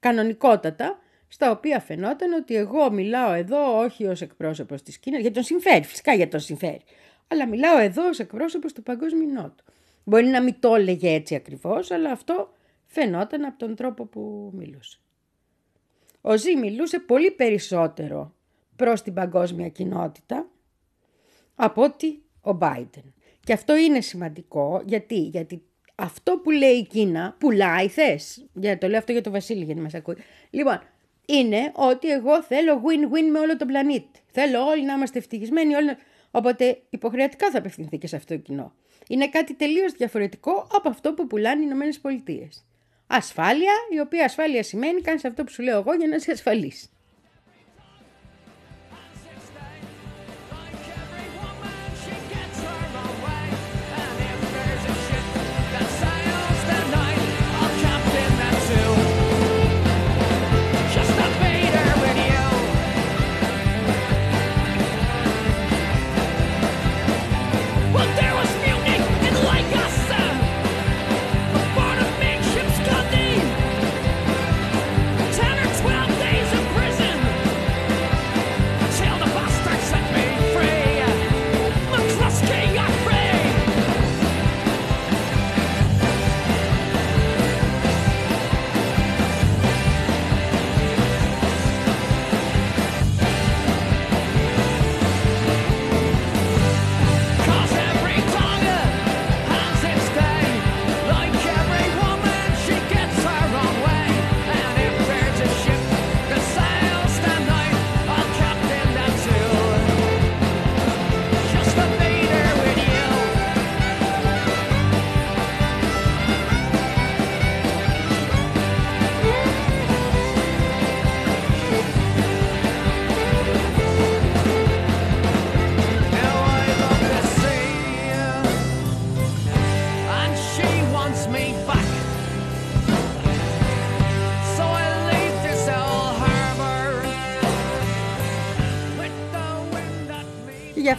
κανονικότατα στα οποία φαινόταν ότι εγώ μιλάω εδώ όχι ως εκπρόσωπος της Κίνας, για τον συμφέρει, φυσικά για τον συμφέρει, αλλά μιλάω εδώ ως εκπρόσωπος του Παγκόσμιου Νότου. Μπορεί να μην το έλεγε έτσι ακριβώς, αλλά αυτό φαινόταν από τον τρόπο που μιλούσε. Ο Ζή μιλούσε πολύ περισσότερο προς την παγκόσμια κοινότητα από ότι ο Biden. Και αυτό είναι σημαντικό γιατί, γιατί αυτό που λέει η Κίνα πουλάει θες. Για το λέω αυτό για τον Βασίλη γιατί μας ακούει. Λοιπόν, είναι ότι εγώ θέλω win-win με όλο τον πλανήτη. Θέλω όλοι να είμαστε ευτυχισμένοι. Όλοι... Οπότε υποχρεωτικά θα απευθυνθεί και σε αυτό το κοινό. Είναι κάτι τελείως διαφορετικό από αυτό που πουλάνε οι Ηνωμένες Πολιτείες. Ασφάλεια, η οποία ασφάλεια σημαίνει κάνεις αυτό που σου λέω εγώ για να είσαι ασφαλής.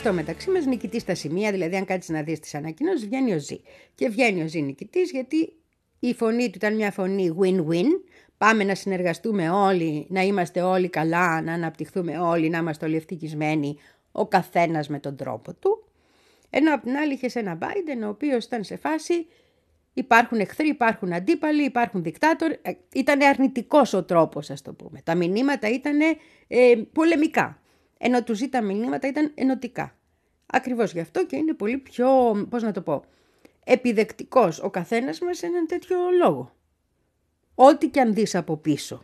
Γι' αυτό μεταξύ μας νικητής στα σημεία, δηλαδή αν κάτσεις να δεις τις ανακοινώσεις, βγαίνει ο Ζή. Και βγαίνει ο Ζή νικητής γιατί η φωνή του ήταν μια φωνή win-win. Πάμε να συνεργαστούμε όλοι, να είμαστε όλοι καλά, να αναπτυχθούμε όλοι, να είμαστε όλοι ευτυχισμένοι, ο καθένας με τον τρόπο του. Ενώ απ' την άλλη είχες ένα Biden ο οποίος ήταν σε φάση υπάρχουν εχθροί, υπάρχουν αντίπαλοι, υπάρχουν δικτάτορ. Ε, ήταν αρνητικός ο τρόπος, ας το πούμε. Τα μηνύματα ήταν ε, πολεμικά. Ενώ του ζήτα μηνύματα ήταν ενωτικά. Ακριβώς γι' αυτό και είναι πολύ πιο, πώς να το πω, επιδεκτικός ο καθένας μας σε έναν τέτοιο λόγο. Ό,τι και αν δεις από πίσω.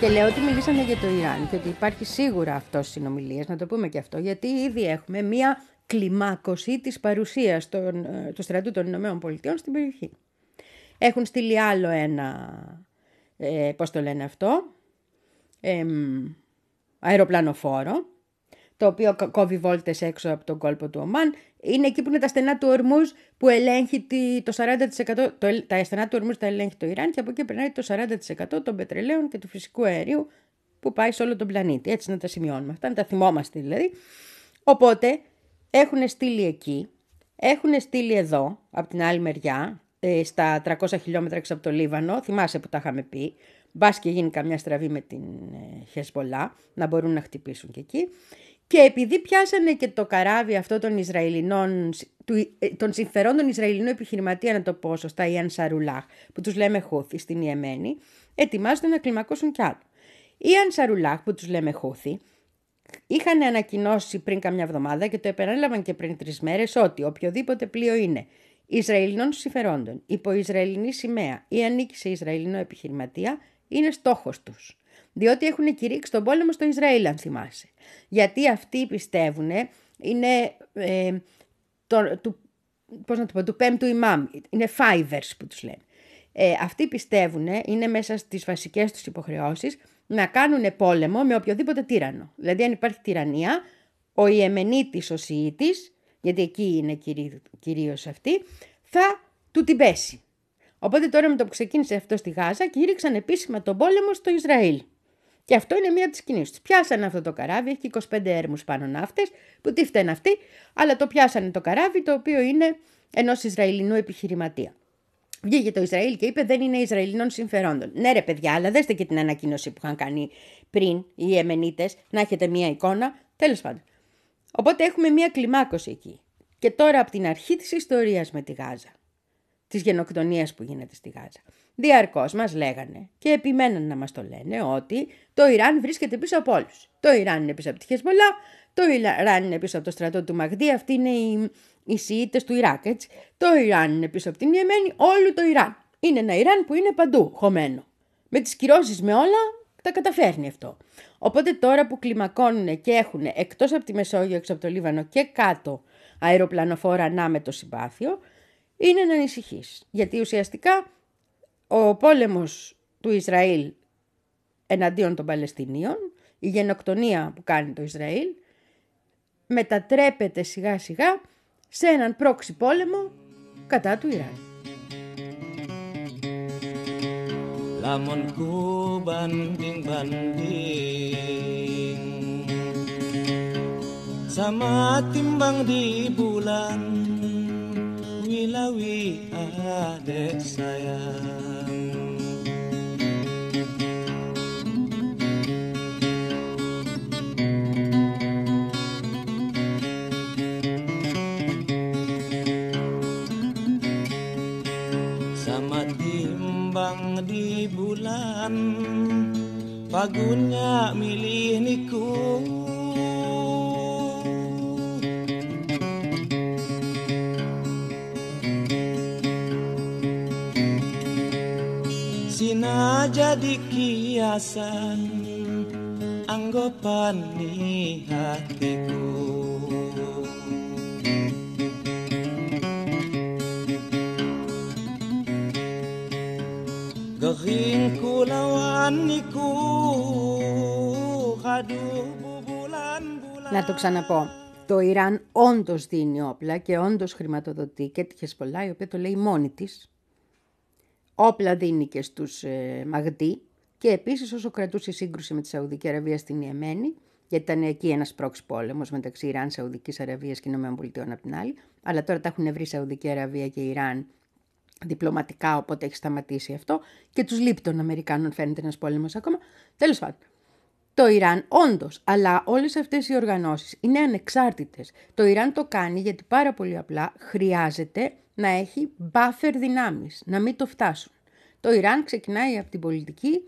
Και λέω ότι μιλήσαμε για το Ιράν και ότι υπάρχει σίγουρα αυτός στι συνομιλίε, να το πούμε και αυτό, γιατί ήδη έχουμε μία κλιμάκωση της παρουσίας των, ε, του στρατού των Ηνωμένων Πολιτειών στην περιοχή. Έχουν στείλει άλλο ένα, ε, πώς το λένε αυτό, ε, αεροπλανοφόρο, το οποίο κόβει βόλτες έξω από τον κόλπο του Ομάν. Είναι εκεί που είναι τα στενά του Ορμούς που ελέγχει το 40%, το, τα στενά του Ορμούς τα ελέγχει το Ιράν και από εκεί περνάει το 40% των πετρελαίων και του φυσικού αερίου που πάει σε όλο τον πλανήτη. Έτσι να τα σημειώνουμε αυτά, να τα θυμόμαστε δηλαδή. Οπότε έχουν στείλει εκεί, έχουν στείλει εδώ, από την άλλη μεριά, ε, στα 300 χιλιόμετρα έξω από το Λίβανο, θυμάσαι που τα είχαμε πει, μπας και γίνει καμιά στραβή με την ε, Χεσπολά, να μπορούν να χτυπήσουν και εκεί. Και επειδή πιάσανε και το καράβι αυτό των Ισραηλινών, ε, των συμφερόντων Ισραηλινού επιχειρηματία, να το πω σωστά, η Ανσαρουλάχ, που τους λέμε Χούθη στην Ιεμένη, ετοιμάζονται να κλιμακώσουν κι άλλο. Οι Ανσαρουλάχ, που τους λέμε Χούθη, είχαν ανακοινώσει πριν καμιά εβδομάδα και το επανέλαβαν και πριν τρεις μέρες ότι οποιοδήποτε πλοίο είναι Ισραηλινών συμφερόντων, υπό Ισραηλινή σημαία ή ανήκει σε Ισραηλινό επιχειρηματία, είναι στόχος τους διότι έχουν κηρύξει τον πόλεμο στο Ισραήλ, αν θυμάσαι. Γιατί αυτοί πιστεύουν, είναι ε, το, του, πώς να το πω, του πέμπτου ημάμ, είναι fivers που τους λένε. Ε, αυτοί πιστεύουν, είναι μέσα στις βασικές τους υποχρεώσεις, να κάνουν πόλεμο με οποιοδήποτε τύρανο. Δηλαδή αν υπάρχει τυραννία, ο Ιεμενίτης, ο Σιήτης, γιατί εκεί είναι κυρίω, κυρίως αυτή, θα του την πέσει. Οπότε τώρα με το που ξεκίνησε αυτό στη Γάζα, κήρυξαν επίσημα τον πόλεμο στο Ισραήλ. Και αυτό είναι μία της κινήσει του. Πιάσανε αυτό το καράβι, έχει 25 έρμους πάνω ναύτες, που τι φταίνουν αυτοί, αλλά το πιάσανε το καράβι το οποίο είναι ενός Ισραηλινού επιχειρηματία. Βγήκε το Ισραήλ και είπε δεν είναι Ισραηλινών συμφερόντων. Ναι, ρε παιδιά, αλλά δέστε και την ανακοίνωση που είχαν κάνει πριν οι Εμενίτες, να έχετε μία εικόνα. Τέλος πάντων. Οπότε έχουμε μία κλιμάκωση εκεί. Και τώρα από την αρχή της ιστορίας με τη Γάζα, της γενοκτονίας που γίνεται στη Γάζα, Διαρκώς μας λέγανε και επιμέναν να μας το λένε ότι το Ιράν βρίσκεται πίσω από όλους. Το Ιράν είναι πίσω από τη Χεσμολά, το Ιράν είναι πίσω από το στρατό του Μαγδί, αυτοί είναι οι, οι Σιήτες του Ιράκ, έτσι. Το Ιράν είναι πίσω από την Ιεμένη, όλο το Ιράν. Είναι ένα Ιράν που είναι παντού χωμένο. Με τις κυρώσεις με όλα τα καταφέρνει αυτό. Οπότε τώρα που κλιμακώνουν και έχουν εκτός από τη Μεσόγειο, έξω από το Λίβανο και κάτω αεροπλανοφόρα να με το συμπάθειο, είναι να ανησυχείς. Γιατί ουσιαστικά ο πόλεμος του Ισραήλ εναντίον των Παλαιστινίων, η γενοκτονία που κάνει το Ισραήλ, μετατρέπεται σιγά σιγά σε έναν πρόξη πόλεμο κατά του Ιράν. Lamonku banding-banding Sama timbang di bulan Wilawi adek sayang Pagunya milih niku. Sina jadi kiasan anggapan ni hatiku Tingin kulawan niku Kadubo bulan-bulan Να το ξαναπώ. Το Ιράν όντως δίνει όπλα και όντως χρηματοδοτεί και τη Χεσπολά, η οποία το λέει μόνη της. Όπλα δίνει και στους ε, Μαγδί και επίσης όσο κρατούσε η σύγκρουση με τη Σαουδική Αραβία στην Ιεμένη, γιατί ήταν εκεί ένας πρόξ πόλεμος μεταξύ Ιράν, Σαουδικής Αραβίας και ΗΠΑ από την άλλη, αλλά τώρα τα έχουν βρει Σαουδική Αραβία και Ιράν διπλωματικά, οπότε έχει σταματήσει αυτό και τους λείπει των Αμερικάνων, φαίνεται ένας πόλεμος ακόμα. Τέλος πάντων, το Ιράν, όντως, αλλά όλες αυτές οι οργανώσεις είναι ανεξάρτητες. Το Ιράν το κάνει γιατί πάρα πολύ απλά χρειάζεται να έχει buffer δυνάμεις, να μην το φτάσουν. Το Ιράν ξεκινάει από την πολιτική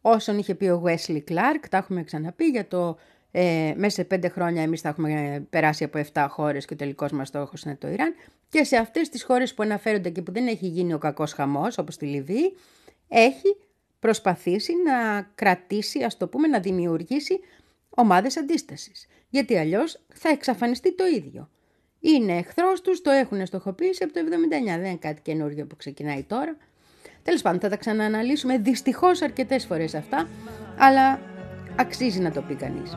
όσον είχε πει ο Wesley Clark, τα έχουμε ξαναπεί για το ε, μέσα σε πέντε χρόνια εμείς θα έχουμε περάσει από 7 χώρες και ο τελικός μας στόχος είναι το Ιράν και σε αυτές τις χώρες που αναφέρονται και που δεν έχει γίνει ο κακός χαμός όπως τη Λιβύη έχει προσπαθήσει να κρατήσει, ας το πούμε, να δημιουργήσει ομάδες αντίστασης. Γιατί αλλιώς θα εξαφανιστεί το ίδιο. Είναι εχθρός τους, το έχουν στοχοποιήσει από το 79, δεν είναι κάτι καινούργιο που ξεκινάει τώρα. Τέλος πάντων, θα τα ξανααναλύσουμε δυστυχώς αρκετές φορές αυτά, αλλά αξίζει να το πει κανείς.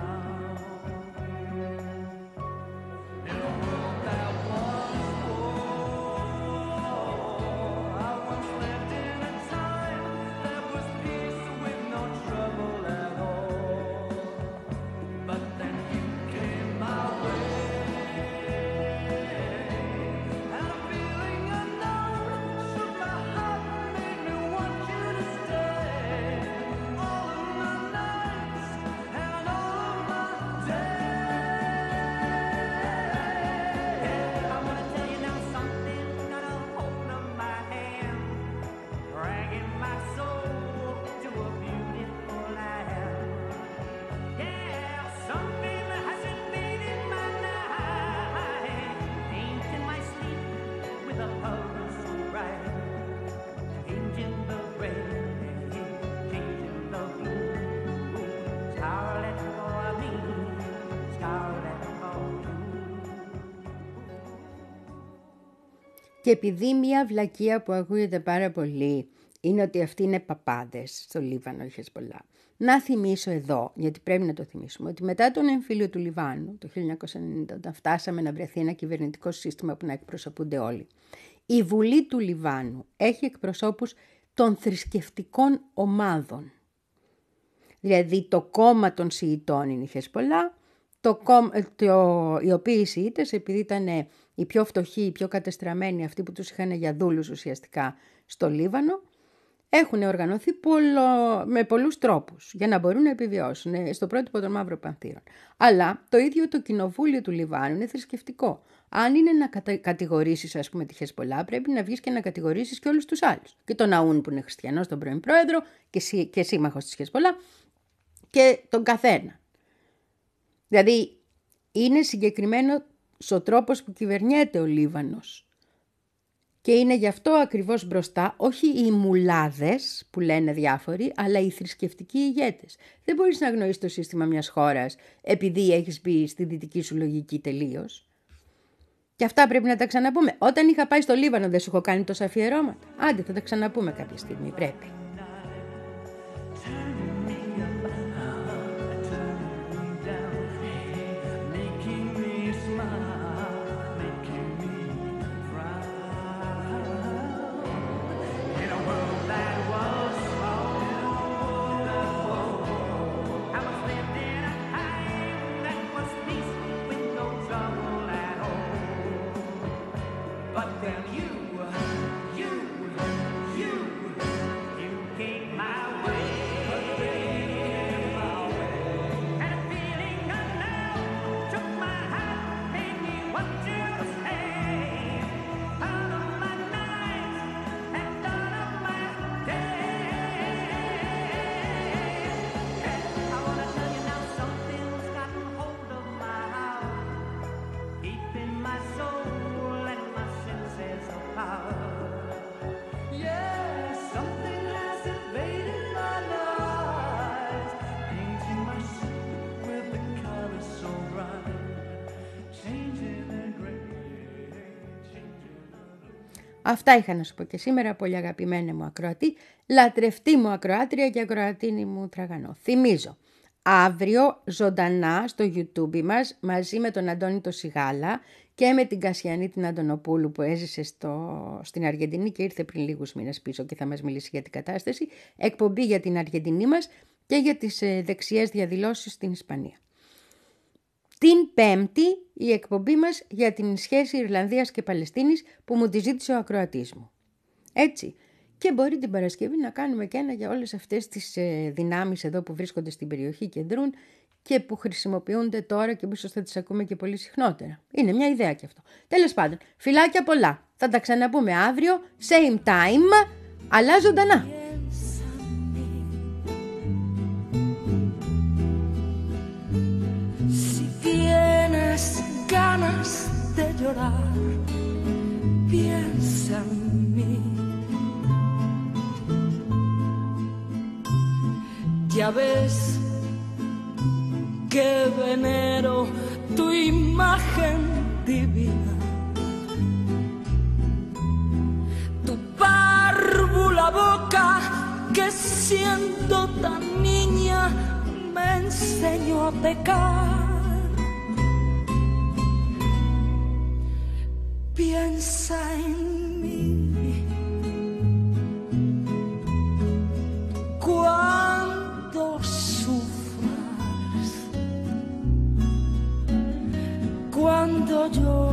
Και επειδή μια βλακεία που ακούγεται πάρα πολύ είναι ότι αυτοί είναι παπάδες στο Λίβανο η Χεσπολά. Να θυμίσω εδώ, γιατί πρέπει να το θυμίσουμε, ότι μετά τον εμφύλιο του Λιβάνου το 1990, όταν φτάσαμε να βρεθεί ένα κυβερνητικό σύστημα που να εκπροσωπούνται όλοι, η Βουλή του Λιβάνου έχει εκπροσώπους των θρησκευτικών ομάδων. Δηλαδή το κόμμα των Σιητών είναι η Χεσπολά, το, κόμ- ε, το, οι οποίοι οι Σιήτες, επειδή ήταν ε, οι πιο φτωχοί, οι πιο κατεστραμμένοι, αυτοί που τους είχαν για δούλους ουσιαστικά στο Λίβανο, έχουν οργανωθεί πολλο, με πολλούς τρόπους για να μπορούν να επιβιώσουν ε, στο πρότυπο των μαύρων πανθύρων. Αλλά το ίδιο το κοινοβούλιο του Λιβάνου είναι θρησκευτικό. Αν είναι να κατα... κατηγορήσεις ας πούμε τη Χεσπολά, πρέπει να βγεις και να κατηγορήσεις και όλους τους άλλους. Και τον Αούν που είναι χριστιανός, τον πρώην πρόεδρο και, σύ... και σύμμαχος της Χεσπολά και τον καθένα. Δηλαδή, είναι συγκεκριμένο ο τρόπος που κυβερνιέται ο Λίβανος. Και είναι γι' αυτό ακριβώς μπροστά, όχι οι μουλάδες που λένε διάφοροι, αλλά οι θρησκευτικοί ηγέτες. Δεν μπορείς να γνωρίσεις το σύστημα μιας χώρας επειδή έχεις μπει στη δυτική σου λογική τελείως. Και αυτά πρέπει να τα ξαναπούμε. Όταν είχα πάει στο Λίβανο δεν σου έχω κάνει τόσα αφιερώματα. Άντε θα τα ξαναπούμε κάποια στιγμή, πρέπει. Αυτά είχα να σου πω και σήμερα, πολύ αγαπημένη μου ακροατή, λατρευτή μου ακροάτρια και ακροατίνη μου τραγανό. Θυμίζω, αύριο ζωντανά στο YouTube μας, μαζί με τον Αντώνη το Σιγάλα και με την Κασιανή την Αντωνοπούλου που έζησε στο, στην Αργεντινή και ήρθε πριν λίγους μήνες πίσω και θα μας μιλήσει για την κατάσταση, εκπομπή για την Αργεντινή μας και για τις ε, δεξιές διαδηλώσεις στην Ισπανία. Την Πέμπτη η εκπομπή μας για την σχέση Ιρλανδίας και Παλαιστίνης που μου τη ζήτησε ο ακροατής μου. Έτσι. Και μπορεί την Παρασκευή να κάνουμε και ένα για όλες αυτές τις ε, δυνάμεις εδώ που βρίσκονται στην περιοχή και δρούν και που χρησιμοποιούνται τώρα και ίσως θα τις ακούμε και πολύ συχνότερα. Είναι μια ιδέα και αυτό. Τέλος πάντων, φιλάκια πολλά. Θα τα ξαναπούμε αύριο, same time, αλλά ζωντανά. De llorar, piensa en mí. Ya ves que venero tu imagen divina. Tu párvula boca que siendo tan niña me enseñó a pecar. Piensa cuando sufras, cuando llores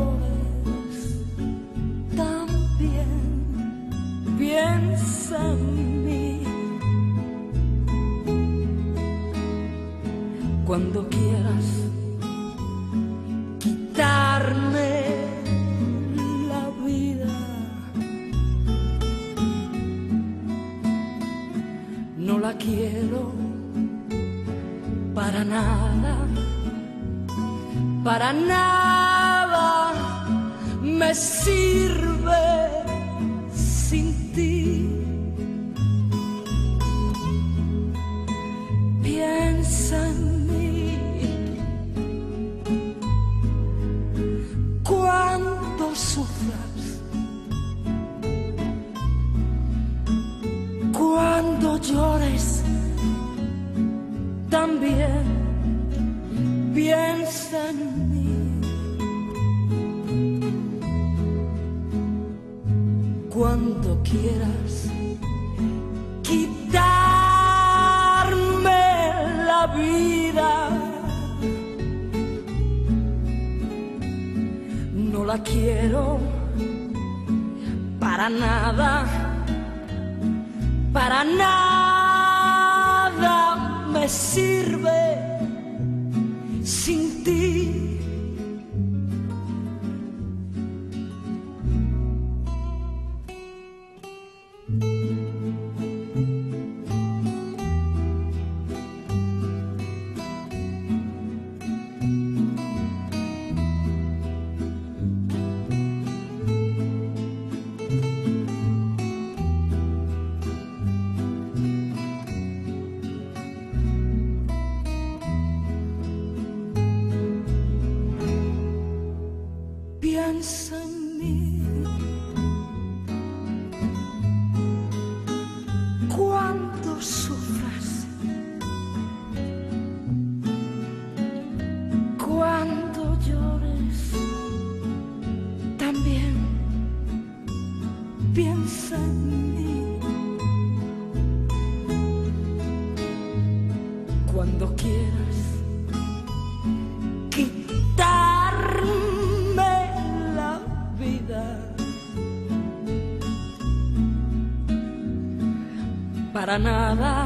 quiero para nada, para nada me sirve Para nada,